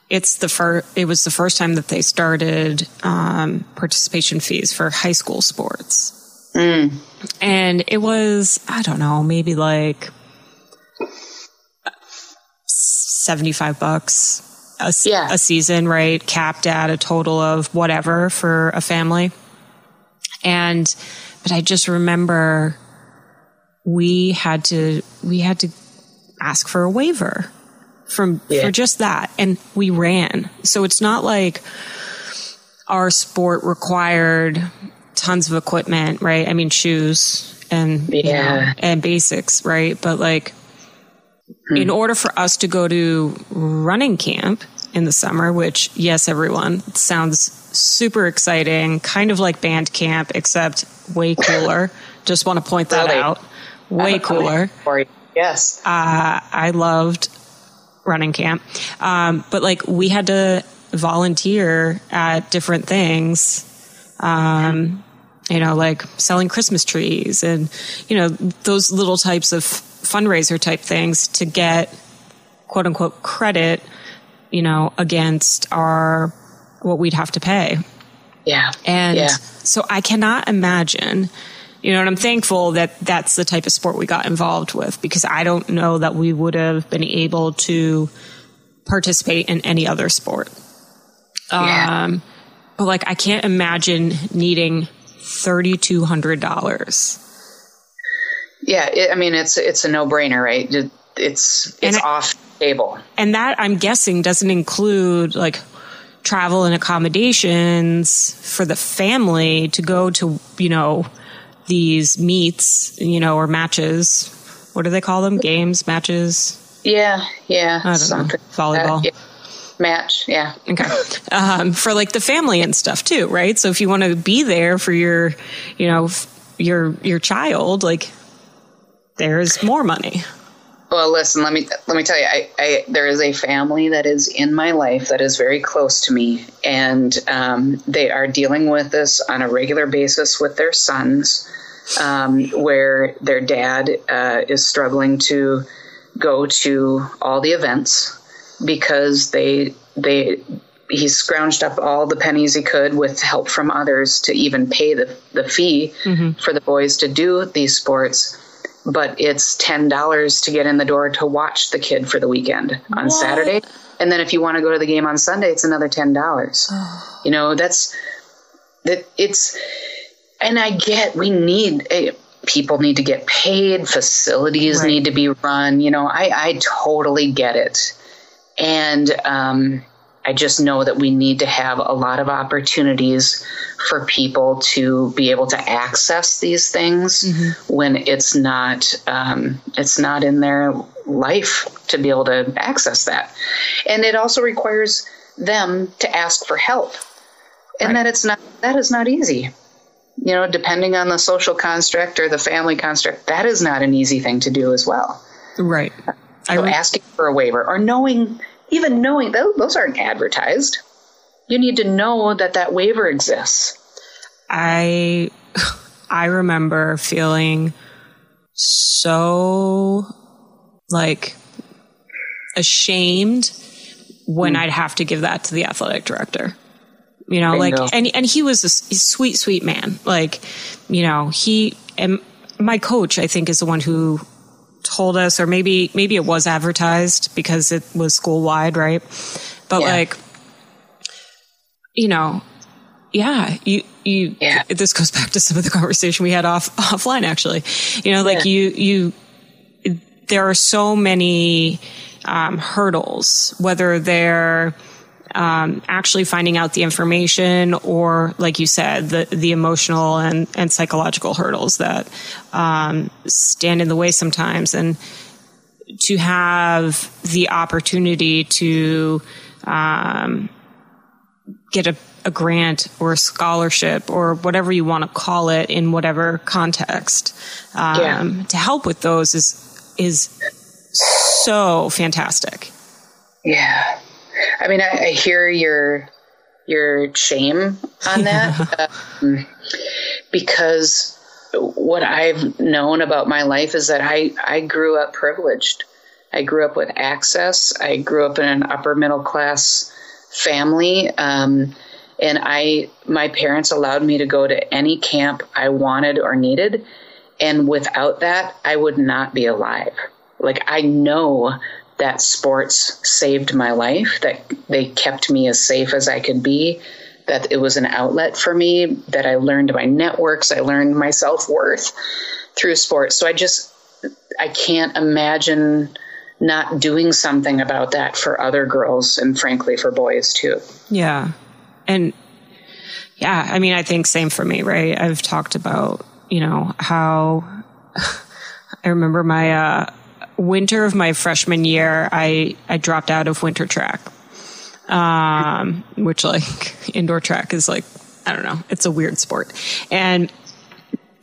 it's the first, it was the first time that they started, um, participation fees for high school sports. Mm. And it was, I don't know, maybe like 75 bucks a, yeah. a season, right? Capped at a total of whatever for a family. And, but I just remember we had to, we had to ask for a waiver from, yeah. for just that. And we ran. So it's not like our sport required tons of equipment, right? I mean, shoes and, yeah. You know, and basics, right? But like, hmm. in order for us to go to running camp in the summer, which, yes, everyone sounds super exciting, kind of like band camp, except way cooler. <laughs> Just want to point that really? out. Way cooler. Yes. Uh, I loved running camp. Um, but like we had to volunteer at different things. Um, you know, like selling Christmas trees and, you know, those little types of fundraiser type things to get quote unquote credit, you know, against our, what we'd have to pay. Yeah. And yeah. so I cannot imagine, you know, and I'm thankful that that's the type of sport we got involved with because I don't know that we would have been able to participate in any other sport. Yeah. Um, but like, I can't imagine needing $3,200. Yeah. It, I mean, it's, it's a no brainer, right? It- It's, it's I- off the table. And that I'm guessing doesn't include like travel and accommodations for the family to go to, you know, these meets, you know, or matches. What do they call them? Games, matches? Yeah. Yeah. I don't know. Volleyball. yeah. Match. Yeah. Okay. Um, for like the family and stuff too, right? So if you want to be there for your, you know, f- your your child, like there's more money. Well, listen. Let me let me tell you. I, I there is a family that is in my life that is very close to me, and um, they are dealing with this on a regular basis with their sons, um, where their dad uh, is struggling to go to all the events because they they he scrounged up all the pennies he could with help from others to even pay the the fee for the boys to do these sports but it's ten dollars to get in the door to watch the kid for the weekend on What? Saturday, and then if you want to go to the game on Sunday, it's another ten dollars. you know, that's that. It's and I get we need eh, people need to get paid, facilities Right. need to be run. You know, I I totally get it, and um, I just know that we need to have a lot of opportunities for people to be able to access these things when it's not um, it's not in their life to be able to access that, and it also requires them to ask for help, and that it's not that is not easy. You know, depending on the social construct or the family construct, that is not an easy thing to do as well. Right. I So re- asking for a waiver or knowing, even knowing those, those aren't advertised. You need to know that that waiver exists. I I remember feeling so like ashamed when hmm. I'd have to give that to the athletic director. You know, Bingo. like and and he was a sweet sweet man. Like, you know, he and my coach I think is the one who told us or maybe maybe it was advertised because it was school wide, right? But Yeah. like you know, yeah, you you Yeah. this goes back to some of the conversation we had off offline actually. You know, like Yeah. you you there are so many um, hurdles, whether they're um, actually finding out the information or, like you said, the the emotional and, and psychological hurdles that um, stand in the way sometimes. And to have the opportunity to um, get a, a grant or a scholarship or whatever you want to call it in whatever context um, Yeah. to help with those is is so fantastic. Yeah. I mean, I, I hear your your shame on that <laughs> um, because what I've known about my life is that I I grew up privileged. I grew up with access. I grew up in an upper middle class family. Um, and I, my parents allowed me to go to any camp I wanted or needed. And without that, I would not be alive. Like I know that sports saved my life, that they kept me as safe as I could be, that it was an outlet for me, that I learned my networks, I learned my self worth through sports. So I just, I can't imagine not doing something about that for other girls and frankly for boys too. Yeah. And yeah, I mean, I think same for me, right? I've talked about, you know, how <sighs> I remember my uh, winter of my freshman year, I, I dropped out of winter track, um, which like <laughs> indoor track is like, I don't know, it's a weird sport. And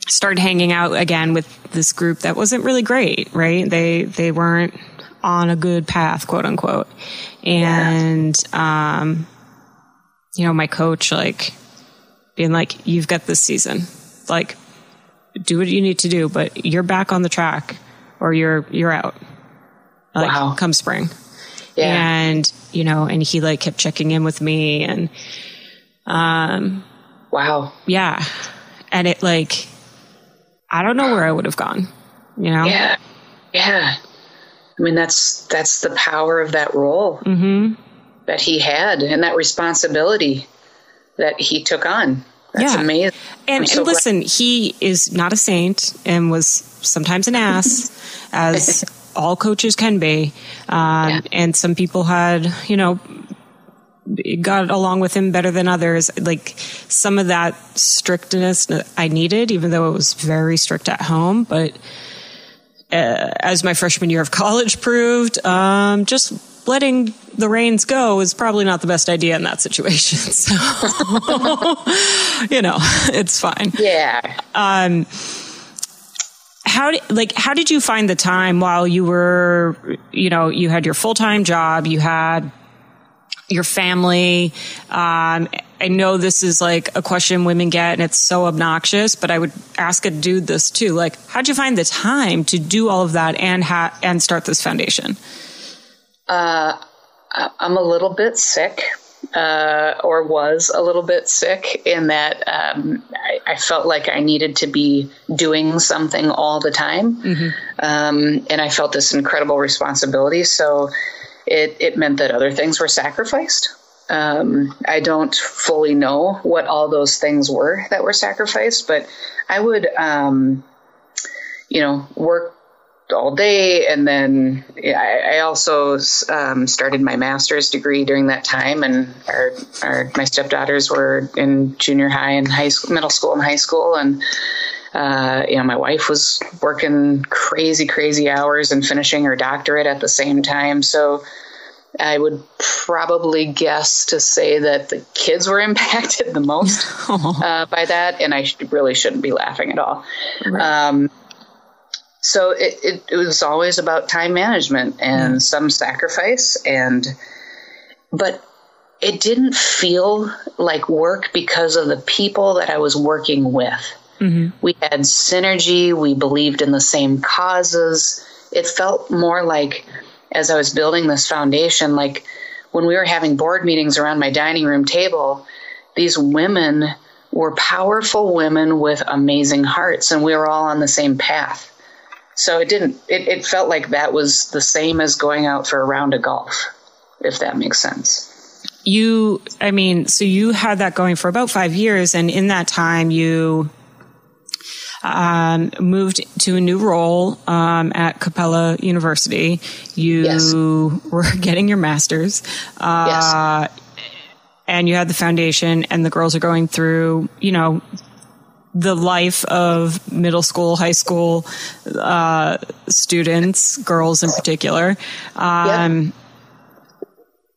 started hanging out again with this group that wasn't really great, right? They, they weren't on a good path, quote unquote. And, um, you know, my coach, like, being like, you've got this season. Like, do what you need to do, but you're back on the track or you're, you're out. Like, Wow. come spring. Yeah. And, you know, and he like kept checking in with me and, um, Wow. Yeah. And it like, I don't know where I would have gone, you know? Yeah. Yeah. I mean, that's, that's the power of that role Mm-hmm. that he had and that responsibility that he took on. That's Yeah. amazing. And, so and glad- listen, he is not a saint and was sometimes an ass, <laughs> as <laughs> all coaches can be. Um, Yeah. And some people had, you know, got along with him better than others. Like some of that strictness I needed, even though it was very strict at home. But uh, as my freshman year of college proved, um, just letting the reins go is probably not the best idea in that situation. <laughs> So, <laughs> you know, it's fine. yeah. How did, like, how did you find the time while you were, you know, you had your full time job, you had your family. Um, I know this is like a question women get and it's so obnoxious, but I would ask a dude this too. Like, how'd you find the time to do all of that and ha- and start this foundation? I- I'm a little bit sick, uh, or was a little bit sick, in that um, I, I felt like I needed to be doing something all the time, um, and I felt this incredible responsibility. So it it meant that other things were sacrificed. Um, I don't fully know what all those things were that were sacrificed, but I would, um, you know, work all day. And then yeah, I, I also um, started my master's degree during that time. And our, our my stepdaughters were in junior high and high school, middle school and high school. And, uh, you know, my wife was working crazy, crazy hours and finishing her doctorate at the same time. So I would probably guess to say that the kids were <laughs> impacted the most <laughs> uh, by that. And I really shouldn't be laughing at all. Um, so it, it, it was always about time management and some sacrifice and but it didn't feel like work because of the people that i was working with. Mm-hmm. We had synergy. We believed in the same causes. It felt more like as i was building this foundation like when we were having board meetings around my dining room table these women were powerful women with amazing hearts and we were all on the same path so it didn't, it, it felt like that was the same as going out for a round of golf, if that makes sense. You, I mean, so you had that going for about five years, and in that time, you um, moved to a new role um, at Capella University. You Yes. <laughs> were getting your master's. Uh, And you had the foundation, and the girls are going through, you know, the life of middle school, high school uh, students, girls in particular. Um,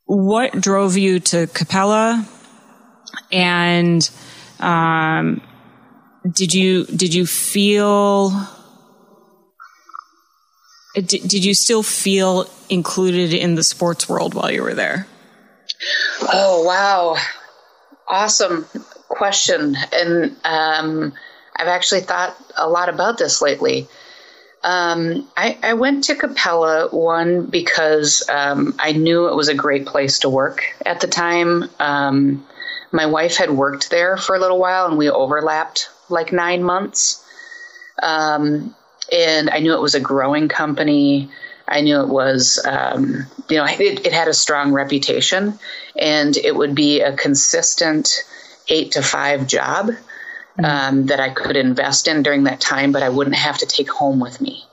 What drove you to Capella, and um, did you did you feel did, did you still feel included in the sports world while you were there? Oh, wow. Awesome question. And um, I've actually thought a lot about this lately. Um, I, I went to Capella, one, because um, I knew it was a great place to work at the time. Um, my wife had worked there for a little while, and we overlapped like nine months. Um, and I knew it was a growing company. I knew it was, um, you know, it, it had a strong reputation, and it would be a consistent eight to five job um, that I could invest in during that time, but I wouldn't have to take home with me.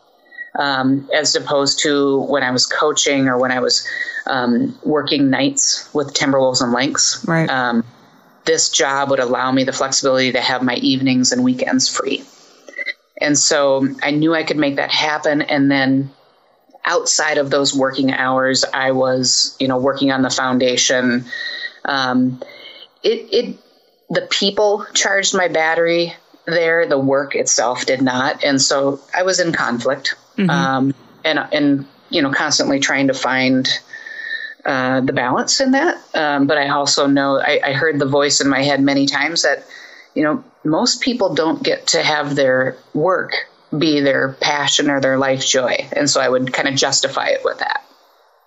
Um, as opposed to when I was coaching or when I was um, working nights with Timberwolves and Lynx. Right. Um, this job would allow me the flexibility to have my evenings and weekends free. And so I knew I could make that happen. And then outside of those working hours, I was, you know, working on the foundation. Um, it, it, the people charged my battery there. The work itself did not. And so I was in conflict, um, and, and, you know, constantly trying to find, uh, the balance in that. Um, but I also know I, I heard the voice in my head many times that, you know, most people don't get to have their work be their passion or their life joy. And so I would kind of justify it with that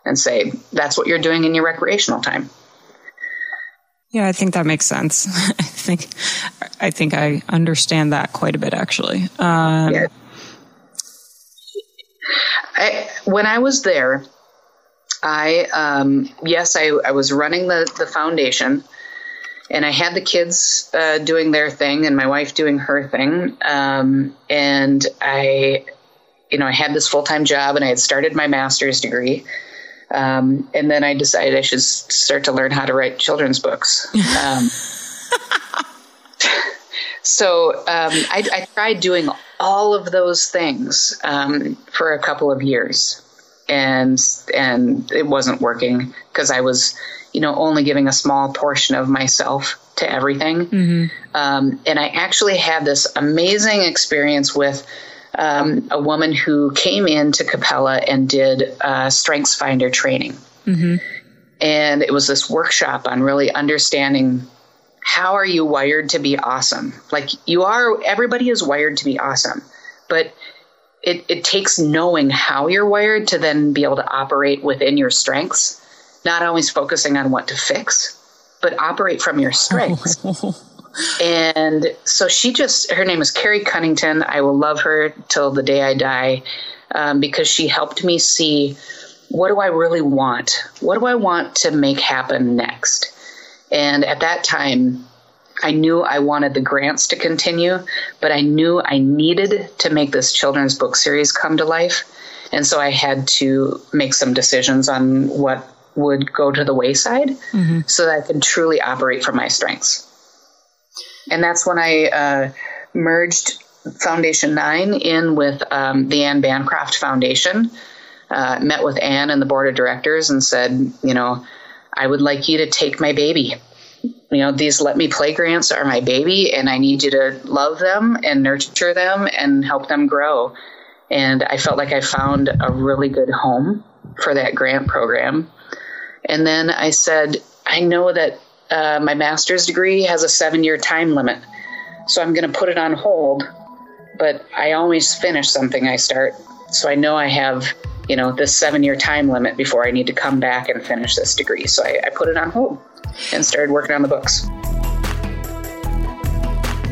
and say, that's what you're doing in your recreational time. Yeah, I think that makes sense. <laughs> I think I think I understand that quite a bit actually. Um, yeah. I, when I was there, I um, yes, I, I was running the the foundation, and I had the kids uh, doing their thing and my wife doing her thing, um, and I, you know, I had this full time job and I had started my master's degree. Um, and then I decided I should start to learn how to write children's books. Um, <laughs> so um, I, I, tried doing all of those things um, for a couple of years, and and it wasn't working because I was, you know, only giving a small portion of myself to everything. Mm-hmm. Um, and I actually had this amazing experience with um, a woman who came in to Capella and did uh, Strengths Finder training. Mm-hmm. And it was this workshop on really understanding how are you wired to be awesome? Like you are, everybody is wired to be awesome, but it, it takes knowing how you're wired to then be able to operate within your strengths, not always focusing on what to fix, but operate from your <laughs> strengths. <laughs> and so she just, her name is Carrie Cunnington. I will love her till the day I die um, because she helped me see what do I really want? What do I want to make happen next? And at that time, I knew I wanted the grants to continue, but I knew I needed to make this children's book series come to life. And so I had to make some decisions on what would go to the wayside mm-hmm. so that I can truly operate from my strengths. And that's when I uh, merged Foundation 9 in with um, the Ann Bancroft Foundation. Uh, met with Ann and the board of directors and said, you know, I would like you to take my baby. You know, these Let Me Play grants are my baby, and I need you to love them and nurture them and help them grow. And I felt like I found a really good home for that grant program. And then I said, I know that uh, my master's degree has a seven year time limit, so I'm going to put it on hold. But I always finish something I start, so I know I have you know this seven year time limit before I need to come back and finish this degree. So I, I put it on hold and started working on the books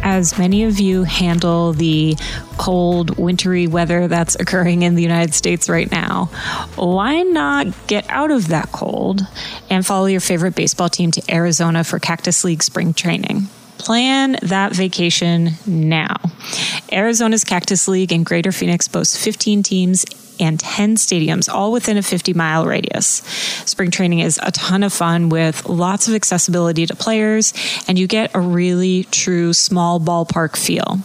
as many of you handle the cold, wintry weather that's occurring in the United States right now, why not get out of that cold and follow your favorite baseball team to Arizona for Cactus League spring training? Plan that vacation now. Arizona's Cactus League in Greater Phoenix boasts 15 teams and 10 stadiums, all within a 50 mile radius. Spring training is a ton of fun with lots of accessibility to players, and you get a really true small ballpark feel.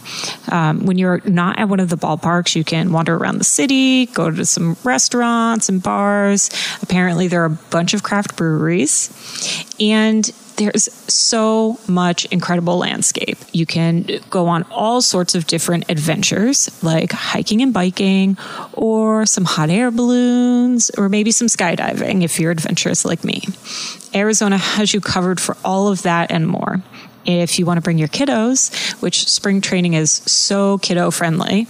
Um, when you're not at one of the ballparks, you can wander around the city, go to some restaurants and bars. Apparently, there are a bunch of craft breweries. And there's so much incredible landscape. You can go on all sorts of different adventures, like hiking and biking, or some hot air balloons, or maybe some skydiving if you're adventurous like me. Arizona has you covered for all of that and more if you want to bring your kiddos, which spring training is so kiddo friendly.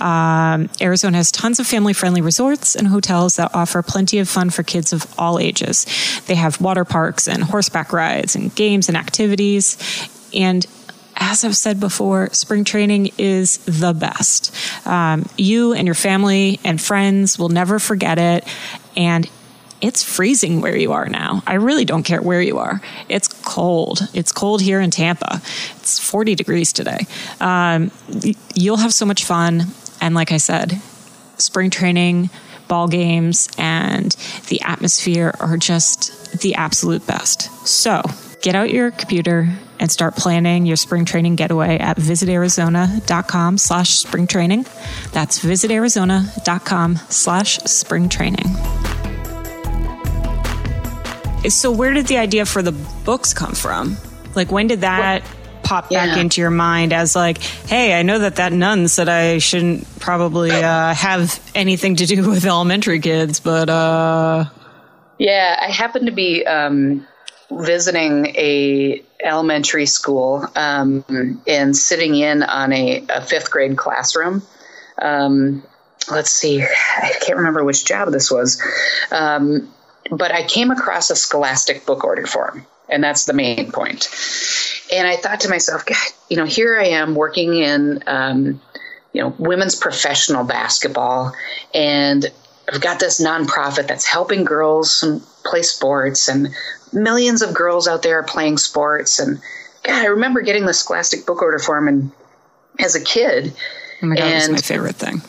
Um, Arizona has tons of family friendly resorts and hotels that offer plenty of fun for kids of all ages. They have water parks and horseback rides and games and activities. And as I've said before, spring training is the best. Um, you and your family and friends will never forget it. And it's freezing where you are now. I really don't care where you are. It's cold. It's cold here in Tampa. It's 40 degrees today. Um, you'll have so much fun. And like I said, spring training, ball games, and the atmosphere are just the absolute best. So get out your computer and start planning your spring training getaway at visitarizona.com slash spring training. That's visitarizona.com slash spring training. So, where did the idea for the books come from? Like, when did that well, pop back yeah. into your mind as like, hey, I know that that nun said I shouldn't probably uh, have anything to do <laughs> with elementary kids, but uh, yeah, I happened to be um, visiting a elementary school um, and sitting in on a, a fifth grade classroom. Um, let's see, I can't remember which job this was. Um, but I came across a Scholastic book order form. and that's the main point. And I thought to myself, God, you know, here I am working in, um, you know, women's professional basketball, and I've got this nonprofit that's helping girls play sports, and millions of girls out there are playing sports. And God, I remember getting the Scholastic book order form and as a kid. Oh my god, and my favorite thing.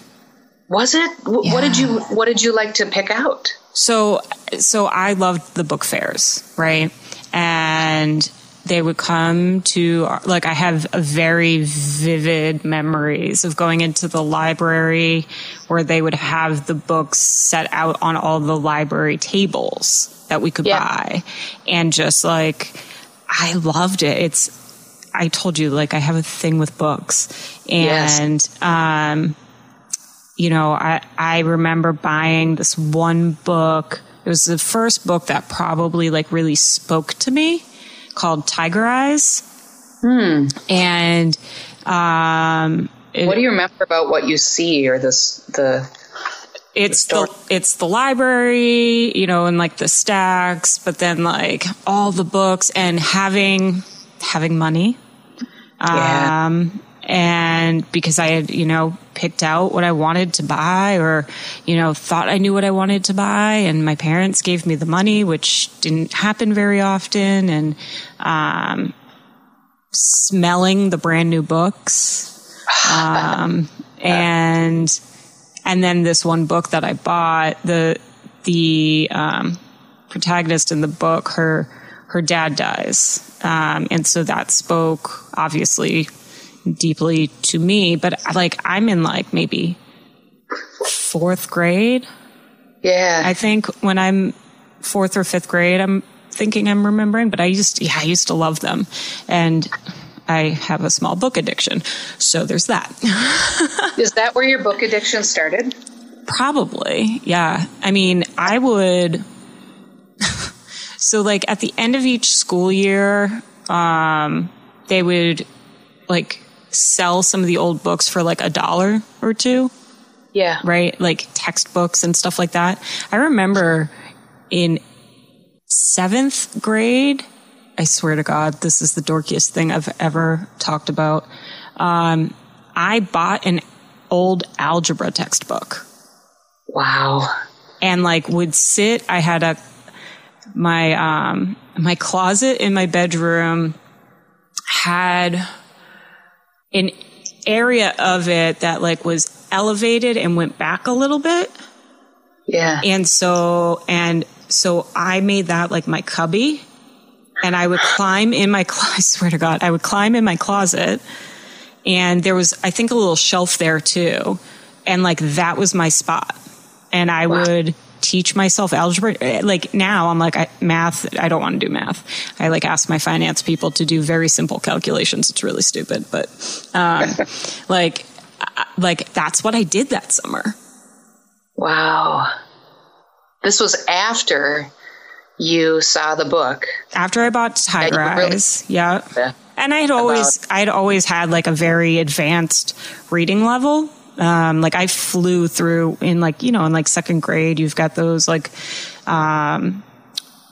Was it? Yeah. What did you What did you like to pick out? So, so I loved the book fairs, right? And they would come to like I have very vivid memories of going into the library where they would have the books set out on all the library tables that we could yeah. buy and just like I loved it. It's I told you like I have a thing with books and yes. um you know I I remember buying this one book it was the first book that probably like really spoke to me called Tiger Eyes. Hmm. And um, it, what do you remember about what you see or this the? It's the, the it's the library, you know, and like the stacks, but then like all the books and having having money. Yeah. Um, and because I had, you know, picked out what I wanted to buy or, you know, thought I knew what I wanted to buy and my parents gave me the money, which didn't happen very often and, um, smelling the brand new books. <laughs> Um, and, and then this one book that I bought, the, the, um, protagonist in the book, her, her dad dies. Um, and so that spoke obviously deeply to me, but like I'm in like maybe fourth grade. Yeah. I think when I'm fourth or fifth grade, I'm thinking I'm remembering, but I used, yeah, I used to love them. And I have a small book addiction. So there's that. <laughs> Is that where your book addiction started? Probably. Yeah. I mean, I would. <laughs> so like at the end of each school year, um, they would like sell some of the old books for like a dollar or two. Yeah. Right? Like textbooks and stuff like that. I remember in seventh grade, I swear to God, this is the dorkiest thing I've ever talked about. Um, I bought an old algebra textbook. Wow. And like would sit, I had a, my, um, my closet in my bedroom had an area of it that like was elevated and went back a little bit. Yeah. And so, and so I made that like my cubby and I would climb in my, <laughs> I swear to God, I would climb in my closet and there was, I think a little shelf there too. And like that was my spot. And I wow. would teach myself algebra. Like now I'm like, I, math, I don't want to do math. I like ask my finance people to do very simple calculations. It's really stupid, but, um, <laughs> like, like that's what I did that summer. Wow. This was after you saw the book. After I bought Tiger Eyes. Really, yeah. yeah. And I had always, about, I had always had like a very advanced reading level. Um, like I flew through in like, you know, in like second grade, you've got those like, um,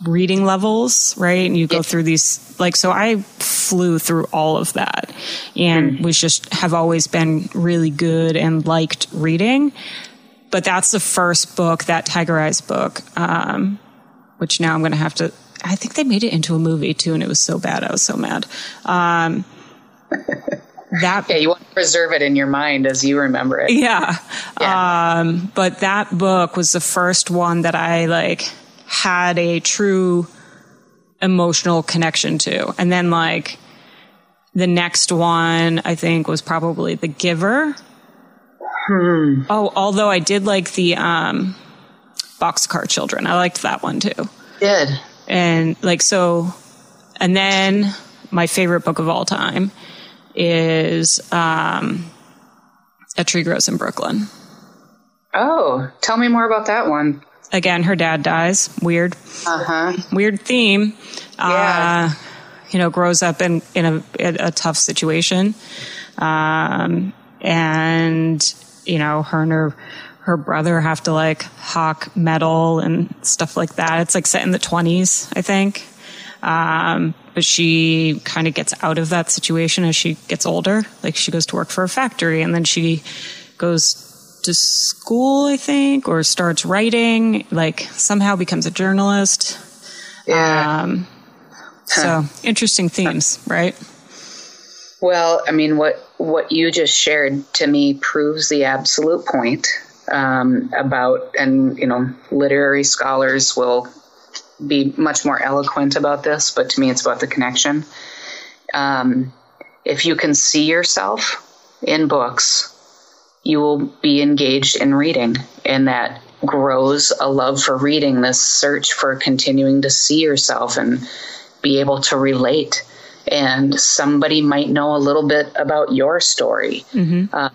reading levels, right? And you go through these, like, so I flew through all of that and mm. was just have always been really good and liked reading. But that's the first book, that Tiger Eyes book, um, which now I'm going to have to, I think they made it into a movie too, and it was so bad. I was so mad. Um, <laughs> that yeah you want to preserve it in your mind as you remember it. Yeah, yeah. Um, but that book was the first one that i like had a true emotional connection to. And then like the next one i think was probably the giver. Hmm. oh although i did like the um boxcar children. I liked that one too. Did and like so and then my favorite book of all time is um, A Tree Grows in Brooklyn. Oh, tell me more about that one. Again, her dad dies. Weird. Uh huh. Weird theme. Yeah. Uh, you know, grows up in in a, in a tough situation, um, and you know, her and her her brother have to like hawk metal and stuff like that. It's like set in the twenties, I think. Um, but she kind of gets out of that situation as she gets older. Like she goes to work for a factory and then she goes to school, I think, or starts writing, like somehow becomes a journalist. Yeah. Um, so interesting themes, right? Well, I mean, what what you just shared to me proves the absolute point um, about, and you know, literary scholars will be much more eloquent about this, but to me, it's about the connection. Um, if you can see yourself in books, you will be engaged in reading, and that grows a love for reading. This search for continuing to see yourself and be able to relate and somebody might know a little bit about your story. Mm-hmm. Uh,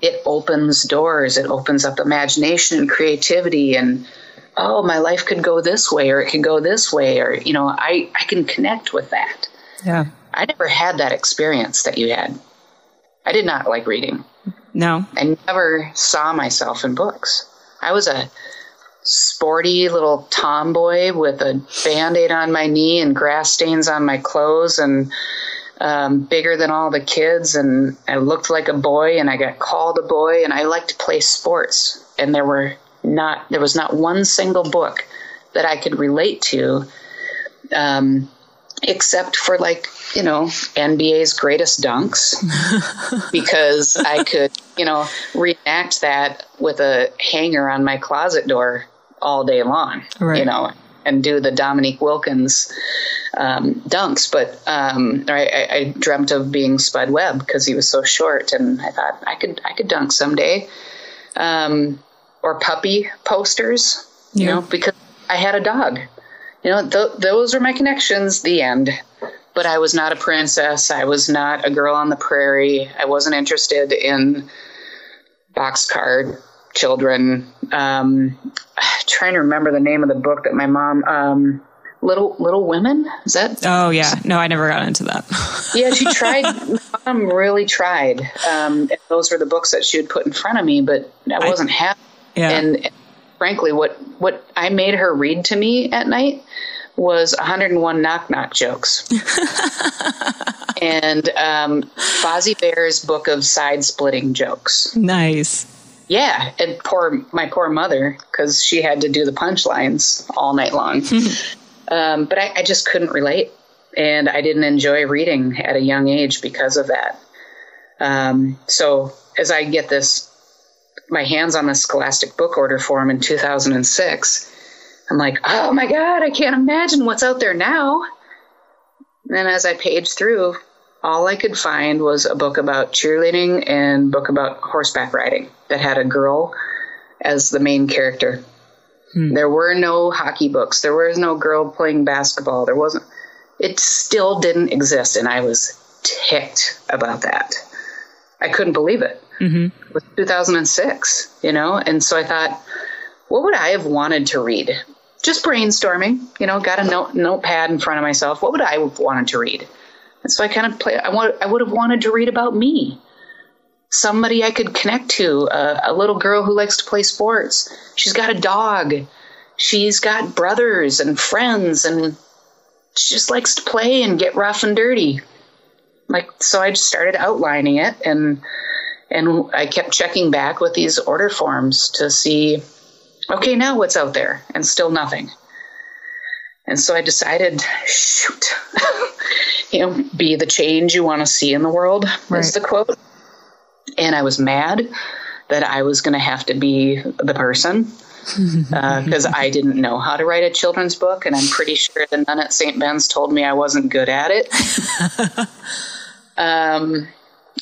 it opens doors, it opens up imagination and creativity, and oh, my life could go this way, or it could go this way, or you know, I I can connect with that. Yeah, I never had that experience that you had. I did not like reading. No, I never saw myself in books. I was a sporty little tomboy with a band-aid on my knee and grass stains on my clothes and um, bigger than all the kids and I looked like a boy and I got called a boy and I liked to play sports and there were not there was not one single book that I could relate to um, except for like you know NBA's greatest dunks <laughs> because I could you know reenact that with a hanger on my closet door all day long, right. you know, and do the Dominique Wilkins um, dunks. But um, I, I, dreamt of being Spud Webb because he was so short, and I thought I could I could dunk someday. Um, or puppy posters, you know, because I had a dog. You know, th- those are my connections. The end. But I was not a princess. I was not a girl on the prairie. I wasn't interested in boxcar children. Um, <sighs> trying to remember the name of the book that my mom, um, Little Little Women, is that? Oh yeah, no, I never got into that. <laughs> yeah, she tried. mom really tried. Um, those were the books that she would put in front of me, but I wasn't I, happy. Yeah. And, frankly, what what I made her read to me at night was 101 knock knock jokes. <laughs> and um, Fozzie Bear's book of side splitting jokes. Nice. Yeah, and poor my poor mother because she had to do the punchlines all night long. <laughs> um, but I, I, just couldn't relate, and I didn't enjoy reading at a young age because of that. Um, so as I get this, my hands on the Scholastic book order form in 2006, I'm like, oh my god, I can't imagine what's out there now. And as I page through, all I could find was a book about cheerleading and book about horseback riding that had a girl as the main character. Hmm. There were no hockey books. There was no girl playing basketball. There wasn't. It still didn't exist, and I was ticked about that. I couldn't believe it. Mm-hmm. Was 2006, you know, and so I thought, what would I have wanted to read? Just brainstorming, you know, got a note, notepad in front of myself. What would I have wanted to read? And so I kind of play. I want. I would have wanted to read about me, somebody I could connect to, uh, a little girl who likes to play sports. She's got a dog. She's got brothers and friends, and she just likes to play and get rough and dirty. Like so, I just started outlining it, and and I kept checking back with these order forms to see, okay, now what's out there, and still nothing. And so I decided, shoot, <laughs> you know, be the change you want to see in the world right. is the quote. And I was mad that I was going to have to be the person because <laughs> uh, I didn't know how to write a children's book, and I'm pretty sure the nun at St. Ben's told me I wasn't good at it. <laughs> um,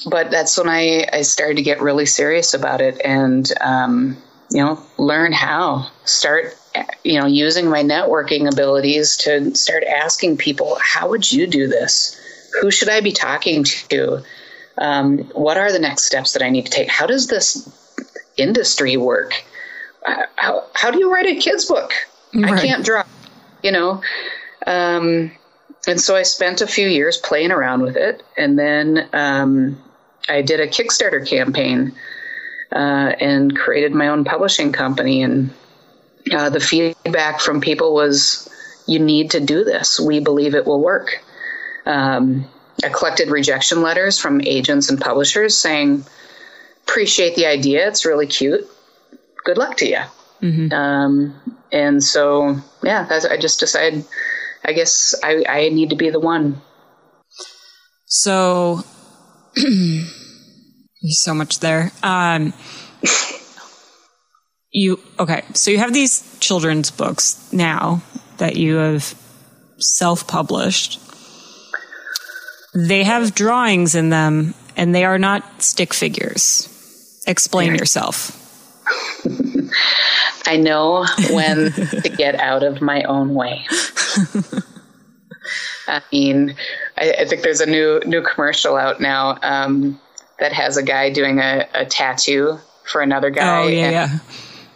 but that's when I, I started to get really serious about it and, um, you know, learn how, start you know, using my networking abilities to start asking people, how would you do this? Who should I be talking to? Um, what are the next steps that I need to take? How does this industry work? How, how do you write a kid's book? Right. I can't draw, you know? Um, and so I spent a few years playing around with it. And then um, I did a Kickstarter campaign uh, and created my own publishing company and uh, the feedback from people was you need to do this. We believe it will work. Um, I collected rejection letters from agents and publishers saying, appreciate the idea. It's really cute. Good luck to you. Mm-hmm. Um, and so, yeah, I just decided, I guess I, I need to be the one. So, <clears throat> there's so much there. Um, <laughs> you, okay, so you have these children's books now that you have self published. They have drawings in them and they are not stick figures. Explain yeah. yourself. <laughs> I know when <laughs> to get out of my own way. <laughs> I mean, I, I, think there's a new new commercial out now um, that has a guy doing a, a, tattoo for another guy. Oh yeah, and, yeah.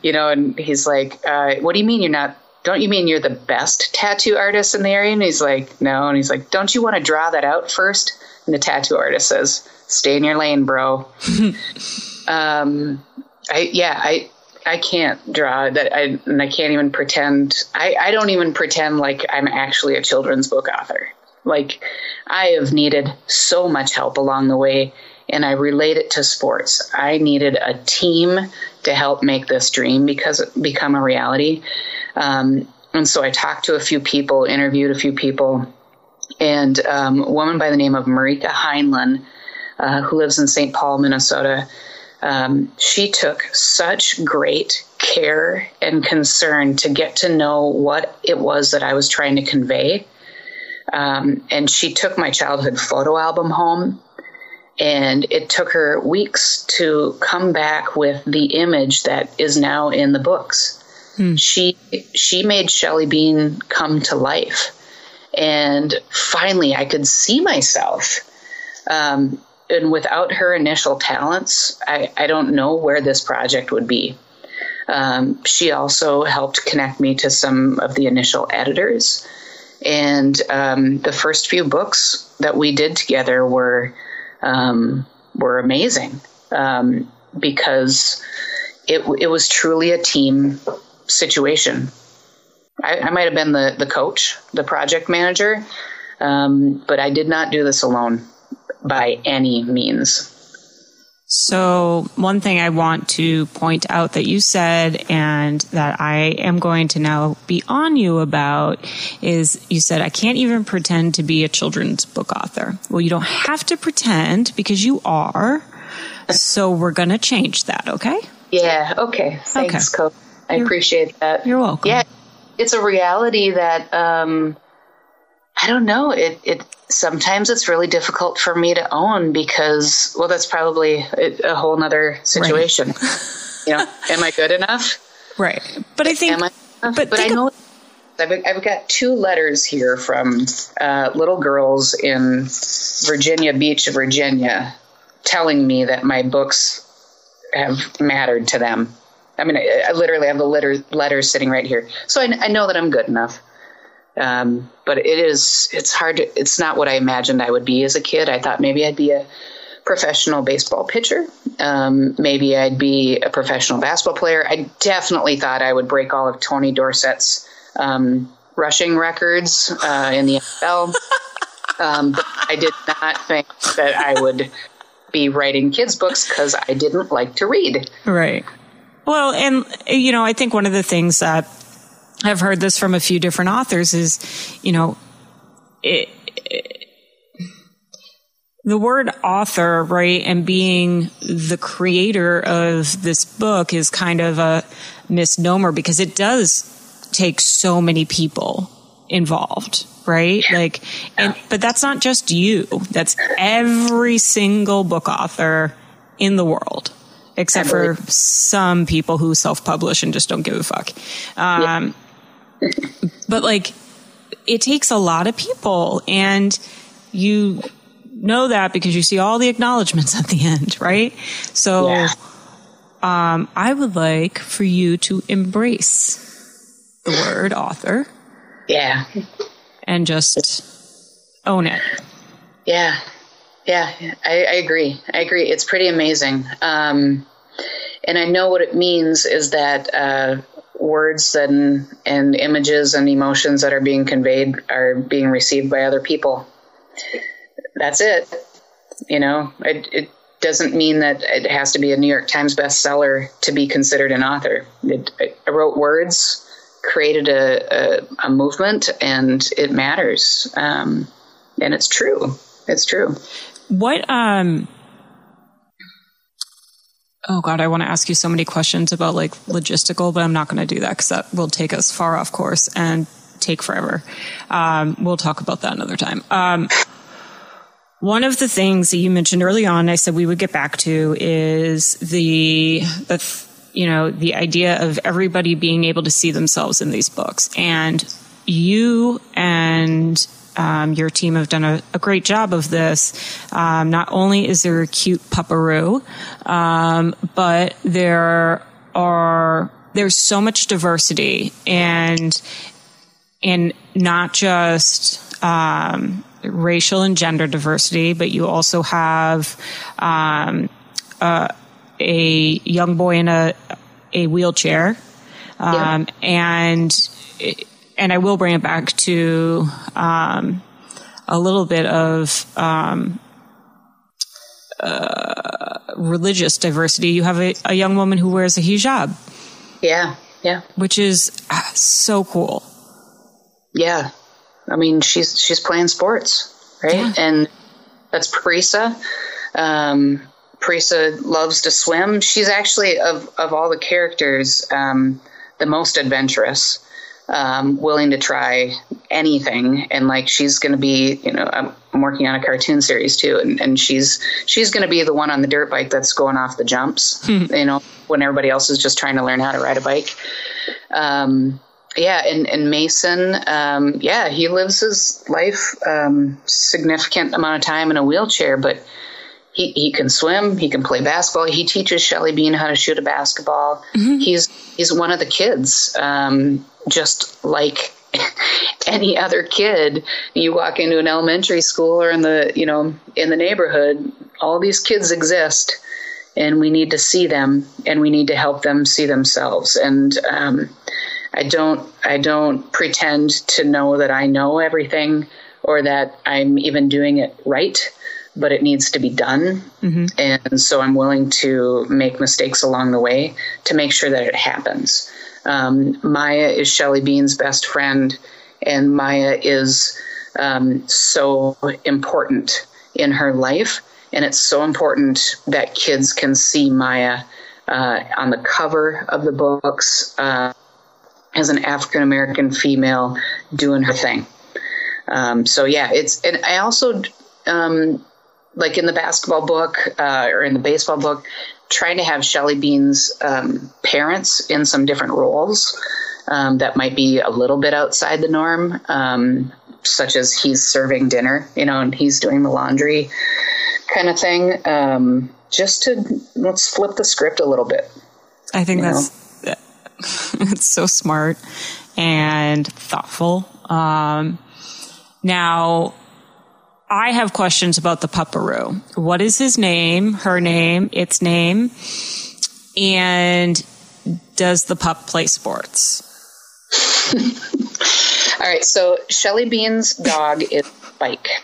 You know, and he's like, uh, "What do you mean you're not? Don't you mean you're the best tattoo artist in the area?" And he's like, "No." And he's like, "Don't you want to draw that out first? And the tattoo artist says, "Stay in your lane, bro." <laughs> um, I yeah, I I can't draw that I and I can't even pretend I, I don't even pretend like I'm actually a children's book author. Like I have needed so much help along the way and I relate it to sports. I needed a team to help make this dream because become a reality. Um, and so I talked to a few people, interviewed a few people, and um, a woman by the name of Marika Heinlein, uh, who lives in St. Paul, Minnesota, um, she took such great care and concern to get to know what it was that I was trying to convey. Um, and she took my childhood photo album home, and it took her weeks to come back with the image that is now in the books. Hmm. She she made Shelly Bean come to life, and finally I could see myself. Um, and without her initial talents, I, I don't know where this project would be. Um, she also helped connect me to some of the initial editors. And um, the first few books that we did together were um, were amazing um, because it, it was truly a team situation. I, I might have been the, the coach, the project manager, um, but I did not do this alone by any means. So, one thing I want to point out that you said and that I am going to now be on you about is you said, I can't even pretend to be a children's book author. Well, you don't have to pretend because you are. So, we're going to change that, okay? Yeah, okay. Thanks, okay. Coach. I you're, appreciate that. You're welcome. Yeah, it's a reality that um, I don't know. It, it sometimes it's really difficult for me to own because, well, that's probably a, a whole nother situation. Right. <laughs> you know, am I good enough? Right. But I think, I, but, but I know. I've, I've got two letters here from uh, little girls in Virginia Beach, Virginia, telling me that my books have mattered to them. I mean, I, I literally have the letter, letters sitting right here. So I, I know that I'm good enough. Um, but it is, it's hard to, it's not what I imagined I would be as a kid. I thought maybe I'd be a professional baseball pitcher. Um, maybe I'd be a professional basketball player. I definitely thought I would break all of Tony Dorsett's um, rushing records uh, in the NFL. <laughs> um, but I did not think that I would be writing kids' books because I didn't like to read. Right. Well, and, you know, I think one of the things that I've heard this from a few different authors is, you know, it, it, the word author, right, and being the creator of this book is kind of a misnomer because it does take so many people involved, right? Like, and, but that's not just you. That's every single book author in the world, except for some people who self-publish and just don't give a fuck. Um, but like it takes a lot of people and you know that because you see all the acknowledgments <laughs> at the end, right? So yeah. um, I would like for you to embrace the word author. Yeah. And just own it. Yeah. Yeah, I, I agree. I agree. It's pretty amazing. Um, and I know what it means is that uh, words and and images and emotions that are being conveyed are being received by other people. That's it. You know, it, it doesn't mean that it has to be a New York Times bestseller to be considered an author. It, I wrote words, created a, a, a, movement, and it matters. Um, and it's true. It's true. What um oh god i want to ask you so many questions about like logistical but i'm not going to do that because that will take us far off course and take forever. Um, we'll talk about that another time. Um, one of the things that you mentioned early on i said we would get back to is the the you know the idea of everybody being able to see themselves in these books. And you and um, your team have done a, a great job of this. Um, not only is there a cute pupperoo, um, but there are there's so much diversity and and not just um, racial and gender diversity, but you also have um, uh, a young boy in a a wheelchair, yeah. Um, and. It, and I will bring it back to um, a little bit of um, uh, religious diversity. You have a, a, young woman who wears a hijab. Yeah, yeah, which is uh, so cool. Yeah, I mean she's she's playing sports, right? Yeah. And that's Parisa. Um, Parisa loves to swim. She's actually of of all the characters um, the most adventurous um, willing to try anything and like she's going to be you know I'm, I'm, working on a cartoon series too and, and she's she's going to be the one on the dirt bike that's going off the jumps hmm. you know when everybody else is just trying to learn how to ride a bike um, yeah and, and mason um, yeah he lives his life um, significant amount of time in a wheelchair but he, he can swim. He can play basketball. He teaches Shelly Bean how to shoot a basketball. Mm-hmm. He's he's one of the kids, um, just like <laughs> any other kid. You walk into an elementary school or in the you know in the neighborhood. All these kids exist, and we need to see them, and we need to help them see themselves. And um, I don't I don't pretend to know that I know everything or that I'm even doing it right but it needs to be done. Mm-hmm. And so I'm willing to make mistakes along the way to make sure that it happens. Um, Maya is Shelly Bean's best friend, and Maya is um, so important in her life. And it's so important that kids can see Maya uh, on the cover of the books uh, as an African American female doing her thing. Um, so yeah, it's and I also um, like in the basketball book uh, or in the baseball book, trying to have Shelly Bean's um, parents in some different roles um, that might be a little bit outside the norm, um, such as he's serving dinner, you know, and he's doing the laundry kind of thing. Um, just to let's flip the script a little bit. I think that's <laughs> it's so smart and thoughtful. Um, now, I have questions about the pupperoo. What is his name, her name, its name, and does the pup play sports? <laughs> All right, so Shelly Bean's dog is Spike. Okay.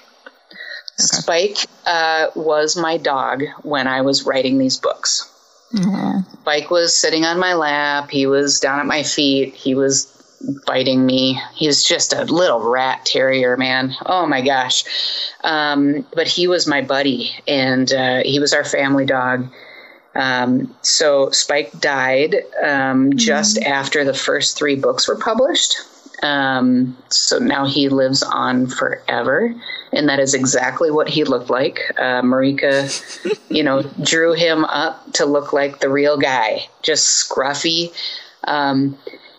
Spike uh, was my dog when I was writing these books. Mm-hmm. Spike was sitting on my lap. He was down at my feet. He was biting me. He's just a little rat terrier, man. Oh my gosh. Um, but he was my buddy, and uh, he was our family dog. Um, so Spike died um, mm-hmm. just after the first three books were published. Um, so now he lives on forever, and that is exactly what he looked like. Uh, Marika, <laughs> you know, drew him up to look like the real guy, just scruffy. Um,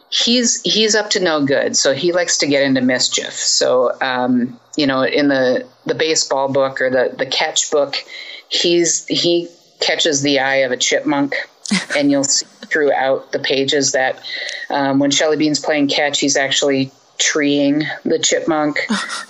he's he's up to no good. So he likes to get into mischief. So um, you know, in the the baseball book or the the catch book, he's he catches the eye of a chipmunk, <laughs> and you'll see throughout the pages that um, when Shelly Bean's playing catch, he's actually treeing the chipmunk,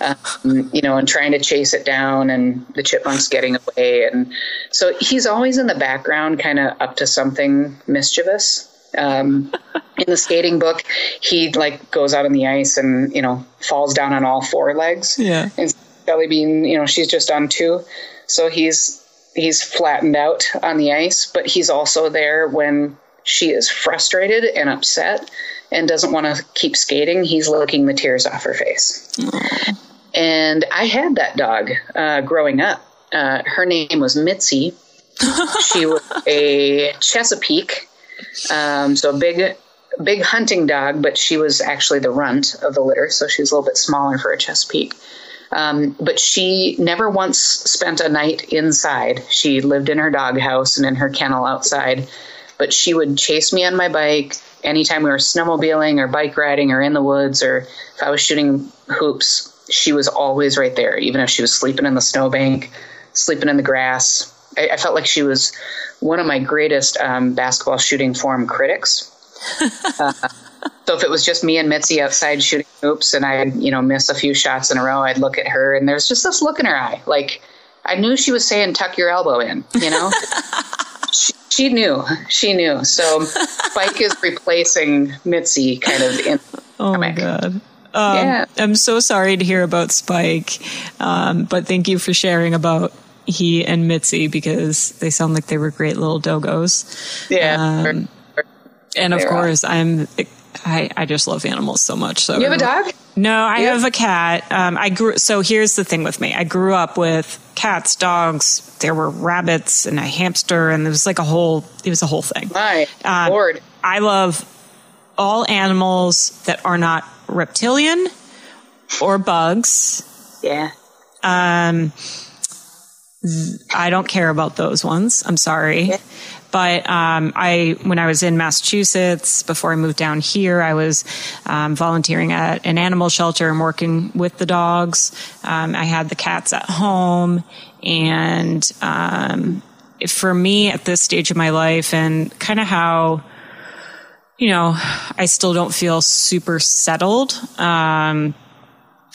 <laughs> um, you know, and trying to chase it down, and the chipmunk's getting away, and so he's always in the background, kind of up to something mischievous. Um, in the skating book, he like goes out on the ice and you know falls down on all four legs. Yeah. And Shelly Bean, you know, she's just on two, so he's he's flattened out on the ice, but he's also there when she is frustrated and upset and doesn't want to keep skating. He's licking the tears off her face. Aww. And I had that dog uh, growing up. Uh, her name was Mitzi. <laughs> she was a Chesapeake, um, so a big, big hunting dog, but she was actually the runt of the litter, so she was a little bit smaller for a Chesapeake. Um, but she never once spent a night inside. She lived in her doghouse and in her kennel outside. But she would chase me on my bike anytime we were snowmobiling or bike riding or in the woods or if I was shooting hoops. She was always right there, even if she was sleeping in the snowbank, sleeping in the grass. I, I felt like she was one of my greatest um, basketball shooting form critics. <laughs> uh, so if it was just me and Mitzi outside shooting hoops and I'd, you know, miss a few shots in a row, I'd look at her and there's just this look in her eye. Like I knew she was saying tuck your elbow in, you know? <laughs> she, she, knew. She knew. So Spike is replacing Mitzi kind of in <laughs> Oh my god. Um, yeah. I'm so sorry to hear about Spike, um, but thank you for sharing about he and Mitzi because they sound like they were great little dogos. Yeah. Um, and of course, I'm I, I just love animals so much. So you have a dog? No, I have a cat. Um, I grew. So here's the thing with me. I grew up with cats, dogs. There were rabbits and a hamster, and it was like a whole. It was a whole thing. My um, lord! I love all animals that are not reptilian or bugs. Yeah. Um, I don't care about those ones. I'm sorry. But um, I, when I was in Massachusetts before I moved down here, I was um, volunteering at an animal shelter and working with the dogs. Um, I had the cats at home, and um, for me at this stage of my life, and kind of how you know, I still don't feel super settled. Um,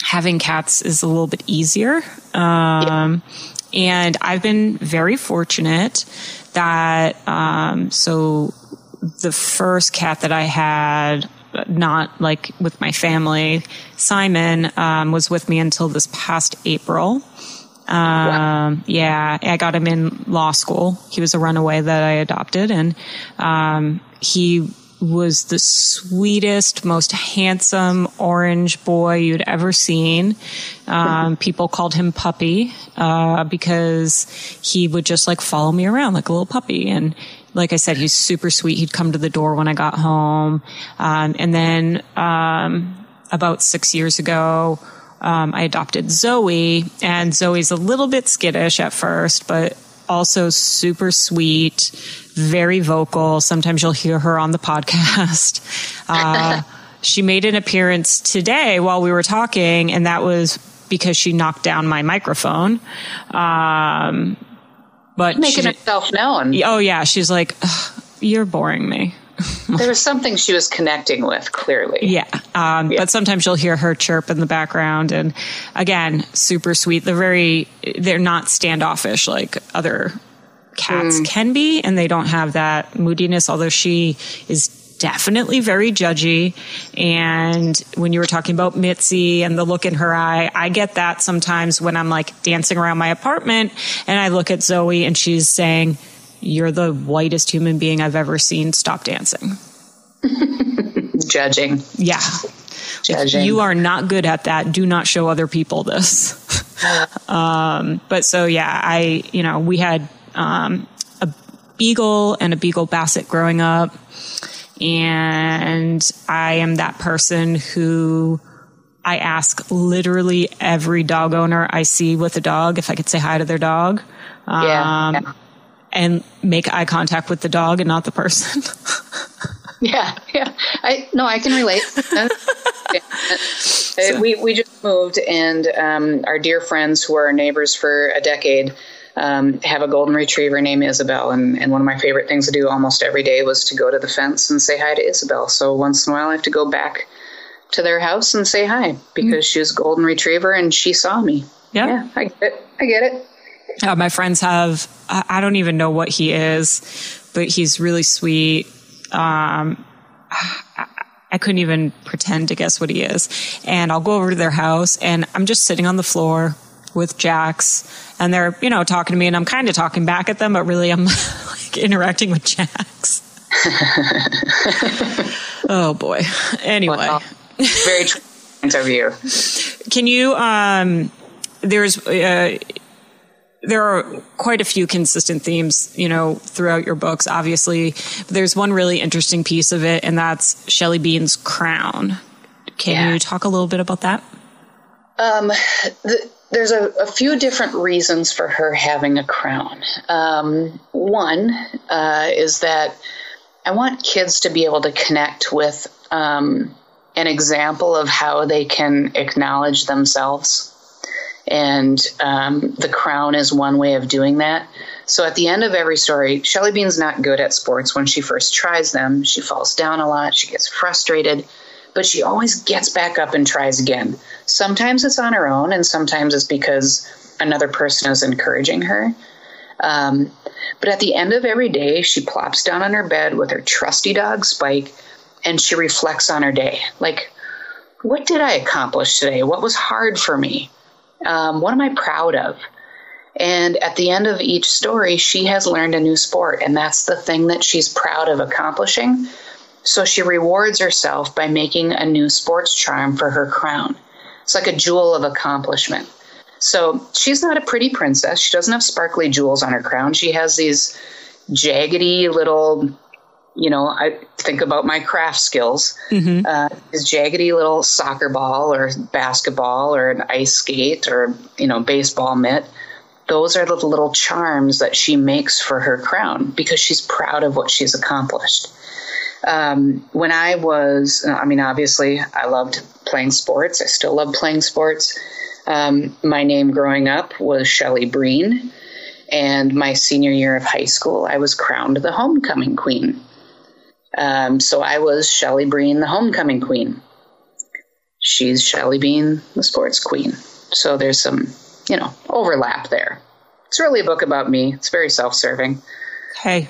having cats is a little bit easier. Um, and I've been very fortunate that, um, so the first cat that I had, not like with my family, Simon, um, was with me until this past April. Um, yeah, I got him in law school. He was a runaway that I adopted and, um, he was the sweetest, most handsome orange boy you'd ever seen. Um, people called him Puppy uh, because he would just like follow me around like a little puppy. And like I said, he's super sweet. He'd come to the door when I got home. Um, and then um, about six years ago, um, I adopted Zoe, and Zoe's a little bit skittish at first, but also super sweet, very vocal. Sometimes you'll hear her on the podcast. <laughs> Uh, she made an appearance today while we were talking, and that was because she knocked down my microphone. Um, but making she, herself known. Oh yeah, she's like, "You're boring me." <laughs> there was something she was connecting with, clearly. Yeah. Um, yeah. But sometimes you'll hear her chirp in the background. And again, super sweet. They're very, they're not standoffish like other cats mm. can be. And they don't have that moodiness, although she is definitely very judgy. And when you were talking about Mitzi and the look in her eye, I get that sometimes when I'm like dancing around my apartment and I look at Zoe and she's saying, you're the whitest human being I've ever seen. Stop dancing. <laughs> Judging. Yeah. Judging. you are not good at that. Do not show other people this. <laughs> um, but so, yeah, I, you know, we had um, a beagle and a beagle basset growing up. And I am that person who I ask literally every dog owner I see with a dog if I could say hi to their dog. Um, yeah, yeah and make eye contact with the dog and not the person. <laughs> yeah, yeah. I no, I can relate. <laughs> so. We we just moved, and um, our dear friends who are our neighbors for a decade. Um, have a golden retriever named Isabel, and, and one of my favorite things to do almost every day was to go to the fence and say hi to Isabel. So once in a while, I have to go back to their house and say hi because mm-hmm. she was a golden retriever and she saw me. Yep. Yeah, I get it. I get it. Uh, my friends have, I don't even know what he is, but he's really sweet. Um, I couldn't even pretend to guess what he is. And I'll go over to their house and I'm just sitting on the floor with Jax and they're, you know, talking to me and I'm kind of talking back at them, but really I'm <laughs> like interacting with Jax. <laughs> oh boy. Anyway. Well, very <laughs> interview. Can you, um, there's, uh, there are quite a few consistent themes, you know, throughout your books, obviously. But there's one really interesting piece of it, and that's Shelly Bean's crown. Can yeah. you talk a little bit about that? Um, the, there's a, a, few different reasons for her having a crown. Um, one uh, is that I want kids to be able to connect with um, an example of how they can acknowledge themselves and um, the crown is one way of doing that. So at the end of every story, Shelly Bean's not good at sports when she first tries them. She falls down a lot, she gets frustrated, but she always gets back up and tries again. Sometimes it's on her own, and sometimes it's because another person is encouraging her. Um, but at the end of every day, she plops down on her bed with her trusty dog Spike and she reflects on her day. Like, what did I accomplish today? What was hard for me? Um, what am I proud of? And at the end of each story, she has learned a new sport, and that's the thing that she's proud of accomplishing. So she rewards herself by making a new sports charm for her crown. It's like a jewel of accomplishment. So she's not a pretty princess. She doesn't have sparkly jewels on her crown. She has these jaggedy little you know, I think about my craft skills. Mm-hmm. Uh, is jaggedy little soccer ball or basketball or an ice skate or you know baseball mitt. Those are the little charms that she makes for her crown because she's proud of what she's accomplished. Um, when I was, I mean, obviously, I loved playing sports. I still love playing sports. Um, my name growing up was Shelly Breen, and my senior year of high school, I was crowned the homecoming queen. Um, so I was Shelly Breen, the homecoming queen. She's Shelly Bean, the sports queen. So there's some, you know, overlap there. It's really a book about me. It's very self-serving. Hey,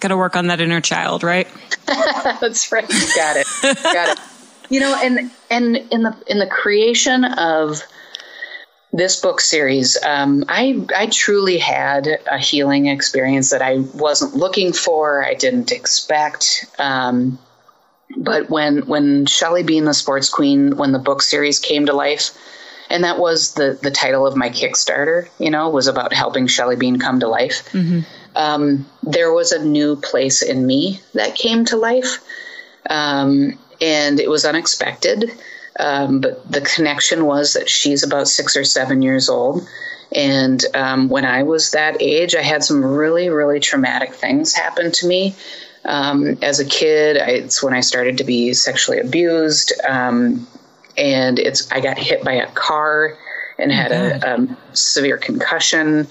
got to work on that inner child, right? <laughs> That's right. Got it. got it. <laughs> You know, and and in the in the creation of this book series, um, I I truly had a healing experience that I wasn't looking for. I didn't expect. Um, but when when Shelly Bean the Sports Queen, when the book series came to life, and that was the the title of my Kickstarter, you know, was about helping Shelly Bean come to life. Mm-hmm. Um, there was a new place in me that came to life, um, and it was unexpected. Um, but the connection was that she's about six or seven years old. And um, when I was that age, I had some really, really traumatic things happen to me. Um, as a kid, I, it's when I started to be sexually abused. Um, and it's I got hit by a car and had a, a um, severe concussion.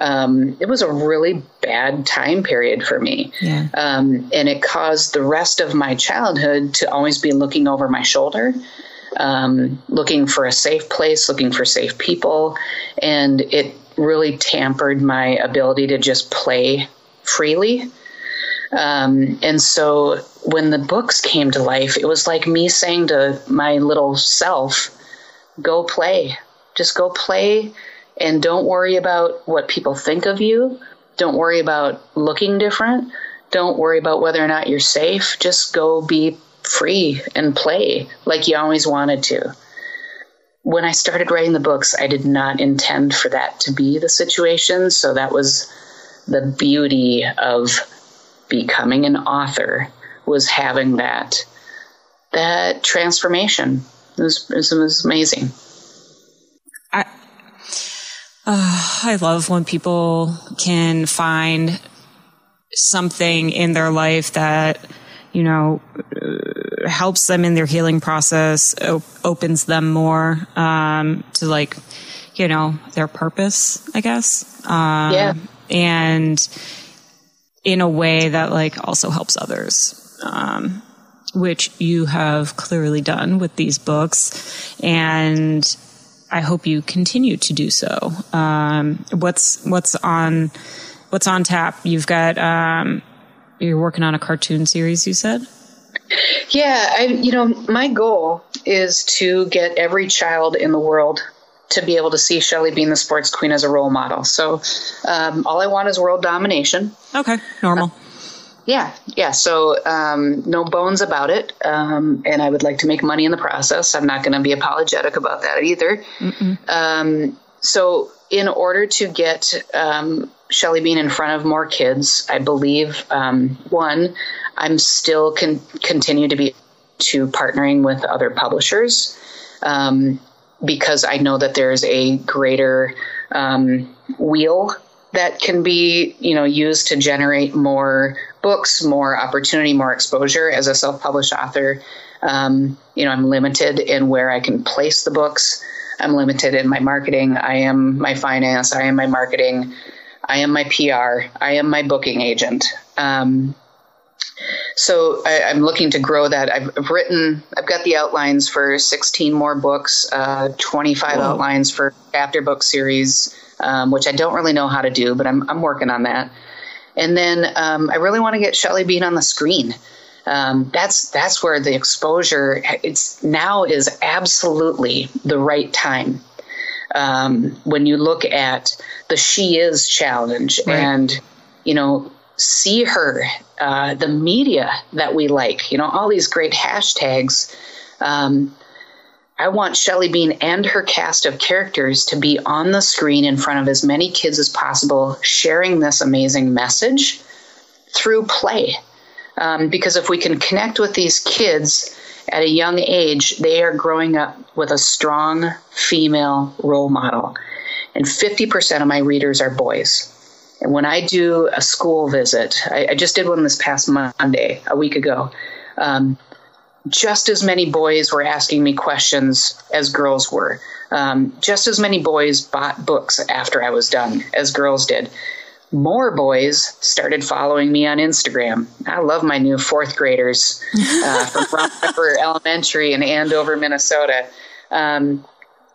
Um, it was a really bad time period for me. Yeah. Um, and it caused the rest of my childhood to always be looking over my shoulder um, looking for a safe place, looking for safe people, and it really tampered my ability to just play freely. Um, and so when the books came to life, it was like me saying to my little self, go play. Just go play and don't worry about what people think of you. Don't worry about looking different. Don't worry about whether or not you're safe. Just go be free and play like you always wanted to. When I started writing the books, I did not intend for that to be the situation. So that was the beauty of becoming an author was having that that transformation. It was, it was amazing. I uh, I love when people can find something in their life that you know helps them in their healing process, op- opens them more um, to like, you know, their purpose, I guess. Um, yeah. And in a way that like also helps others, um, which you have clearly done with these books. And I hope you continue to do so. Um, what's, what's on, what's on tap? You've got, um, you're working on a cartoon series, you said? Yeah, I you know, my goal is to get every child in the world to be able to see Shelly Bean the sports queen as a role model. So um, all I want is world domination. Okay, normal. Uh, yeah, yeah. So um, no bones about it, um, and I would like to make money in the process. I'm not going to be apologetic about that either. Um, so in order to get um, Shelly Bean in front of more kids, I believe um, one, I'm still con- continue to be to partnering with other publishers um, because I know that there's a greater wheel that can be you know used to generate more books, more opportunity, more exposure as a self-published author. Um, you know, I'm limited in where I can place the books. I'm limited in my marketing. I am my finance. I am my marketing. I am my PR. I am my booking agent. Um, so I, am looking to grow that. I've written, I've got the outlines for 16 more books, uh, 25 Whoa. outlines for chapter book series, um, which I don't really know how to do, but I'm, I'm working on that. And then um, I really want to get Shelly Bean on the screen. Um, that's that's where the exposure it's now is absolutely the right time. Um, when you look at the She Is challenge right. and you know see her, uh, the media that we like, you know all these great hashtags. Um, I want Shelly Bean and her cast of characters to be on the screen in front of as many kids as possible, sharing this amazing message through play. Um, because if we can connect with these kids at a young age, they are growing up with a strong female role model. And 50% of my readers are boys. And when I do a school visit, I, I just did one this past Monday, a week ago. Um, just as many boys were asking me questions as girls were. Um, just as many boys bought books after I was done as girls did. More boys started following me on Instagram. I love my new fourth graders uh, from <laughs> Round Elementary in Andover, Minnesota. Um,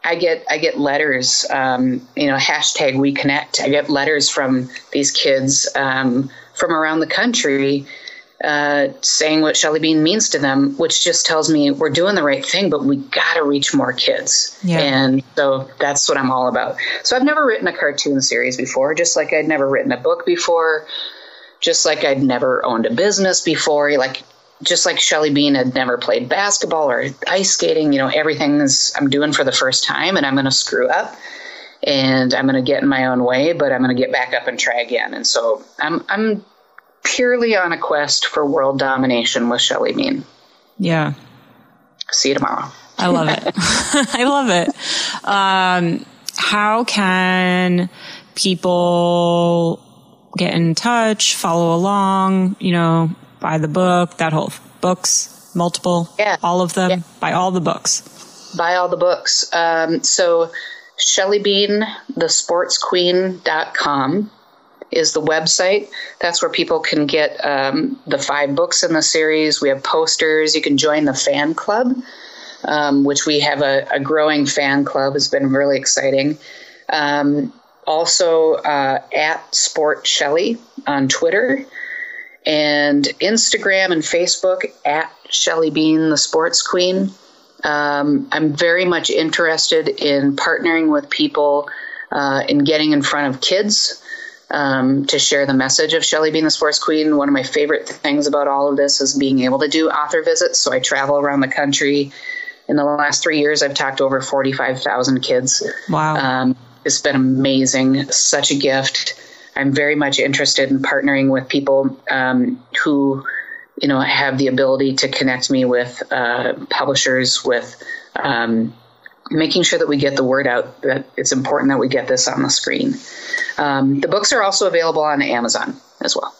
I get I get letters, um, you know, hashtag We Connect. I get letters from these kids um, from around the country uh, saying what Shelly Bean means to them, which just tells me we're doing the right thing, but we got to reach more kids. Yeah. And so that's what I'm all about. So I've never written a cartoon series before, just like I'd never written a book before, just like I'd never owned a business before. Like, just like Shelly Bean had never played basketball or ice skating, you know, everything's I'm doing for the first time and I'm going to screw up and I'm going to get in my own way, but I'm going to get back up and try again. And so I'm, I'm purely on a quest for world domination with Shelly Bean. Yeah. See you tomorrow. I love it. <laughs> I love it. Um, how can people get in touch, follow along, you know, buy the book, that whole books, multiple, yeah. all of them, yeah. buy all the books. Buy all the books. Um, so Shelly Bean, the sportsqueen.com is the website. That's where people can get um, the five books in the series. We have posters. You can join the fan club, um, which we have a, a, growing fan club. has been really exciting. Um, also uh, at Sport Shelly on Twitter and Instagram and Facebook at Shelly Bean, the Sports Queen. Um, I'm very much interested in partnering with people uh, in getting in front of kids um, to share the message of Shelly Bean the sports queen. One of my favorite things about all of this is being able to do author visits. So I travel around the country. In the last three years, I've talked to over 45,000 kids. Wow. Um, it's been amazing, such a gift. I'm very much interested in partnering with people um, who, you know, have the ability to connect me with uh, publishers, with um, making sure that we get the word out that it's important that we get this on the screen. Um, the books are also available on Amazon as well.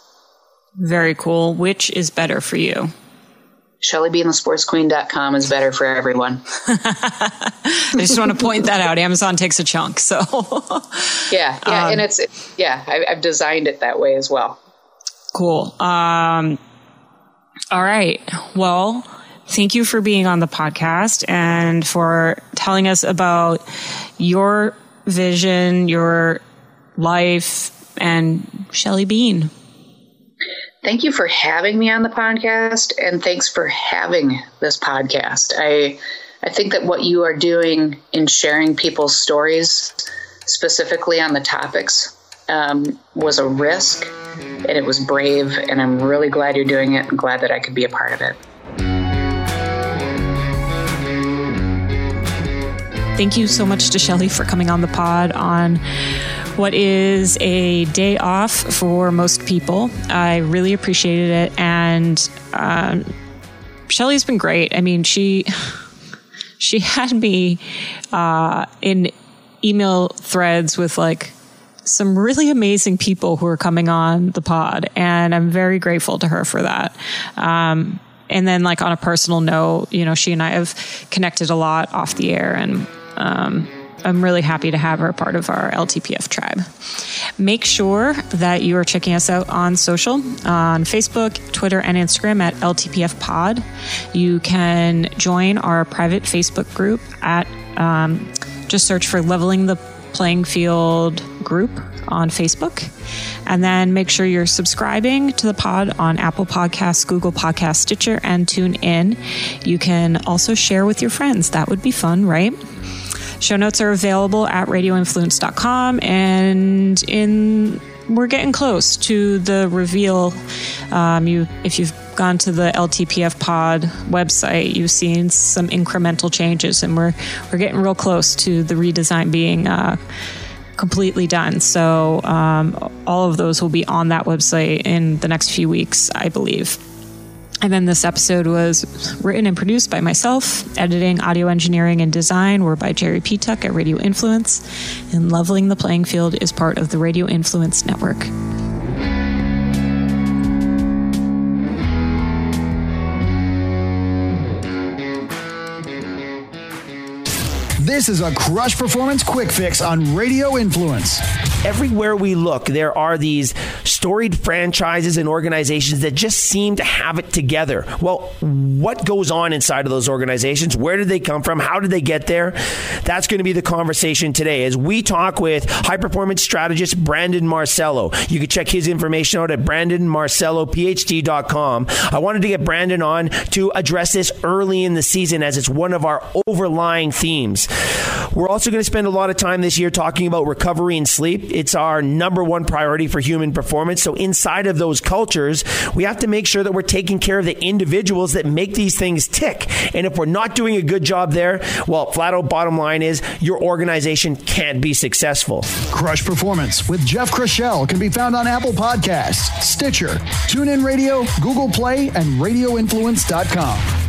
Very cool. Which is better for you? ShellyBeanTheSportsQueen.com is better for everyone. <laughs> I just want to point that out. Amazon takes a chunk, so <laughs> yeah, yeah, um, and it's yeah, I, have designed it that way as well. Cool. Um, all right. Well, thank you for being on the podcast and for telling us about your vision, your life, and Shelly Bean. thank you for having me on the podcast, and thanks for having this podcast. I I think that what you are doing in sharing people's stories, specifically on the topics, um, was a risk, and it was brave, and I'm really glad you're doing it. and glad that I could be a part of it. Thank you so much to Shelly for coming on the pod on what is a day off for most people. I really appreciated it. And um, Shelly's been great. I mean, she <laughs> she had me uh, in email threads with like some really amazing people who are coming on the pod, and I'm very grateful to her for that. Um, and then, like on a personal note, you know, she and I have connected a lot off the air, and um, I'm really happy to have her part of our LTPF tribe. Make sure that you are checking us out on social on Facebook, Twitter, and Instagram at LTPF Pod. You can join our private Facebook group at um, just search for Leveling the Playing Field group on Facebook. And then make sure you're subscribing to the pod on Apple Podcasts, Google Podcasts, Stitcher, and Tune In. You can also share with your friends. That would be fun, right? Show notes are available at radioinfluence.com and in we're getting close to the reveal. Um, you, if you've gone to the LTPF Pod website, you've seen some incremental changes, and we're we're getting real close to the redesign being uh, completely done. So um, all of those will be on that website in the next few weeks, I believe. And then this episode was written and produced by myself. Editing, audio engineering, and design were by Jerry Petuck at Radio Influence. And Leveling the Playing Field is part of the Radio Influence Network. This is a Crush Performance Quick Fix on Radio Influence. Everywhere we look, there are these storied franchises and organizations that just seem to have it together. Well, what goes on inside of those organizations? Where did they come from? How did they get there? That's going to be the conversation today as we talk with high performance strategist Brandon Marcello. You can check his information out at brandonmarcellophd.com. I wanted to get Brandon on to address this early in the season as it's one of our overlying themes. We're also going to spend a lot of time this year talking about recovery and sleep. It's our number one priority for human performance. So, inside of those cultures, we have to make sure that we're taking care of the individuals that make these things tick. And if we're not doing a good job there, well, flat out bottom line is your organization can't be successful. Crush Performance with Jeff Crushell can be found on Apple Podcasts, Stitcher, TuneIn Radio, Google Play, and RadioInfluence.com.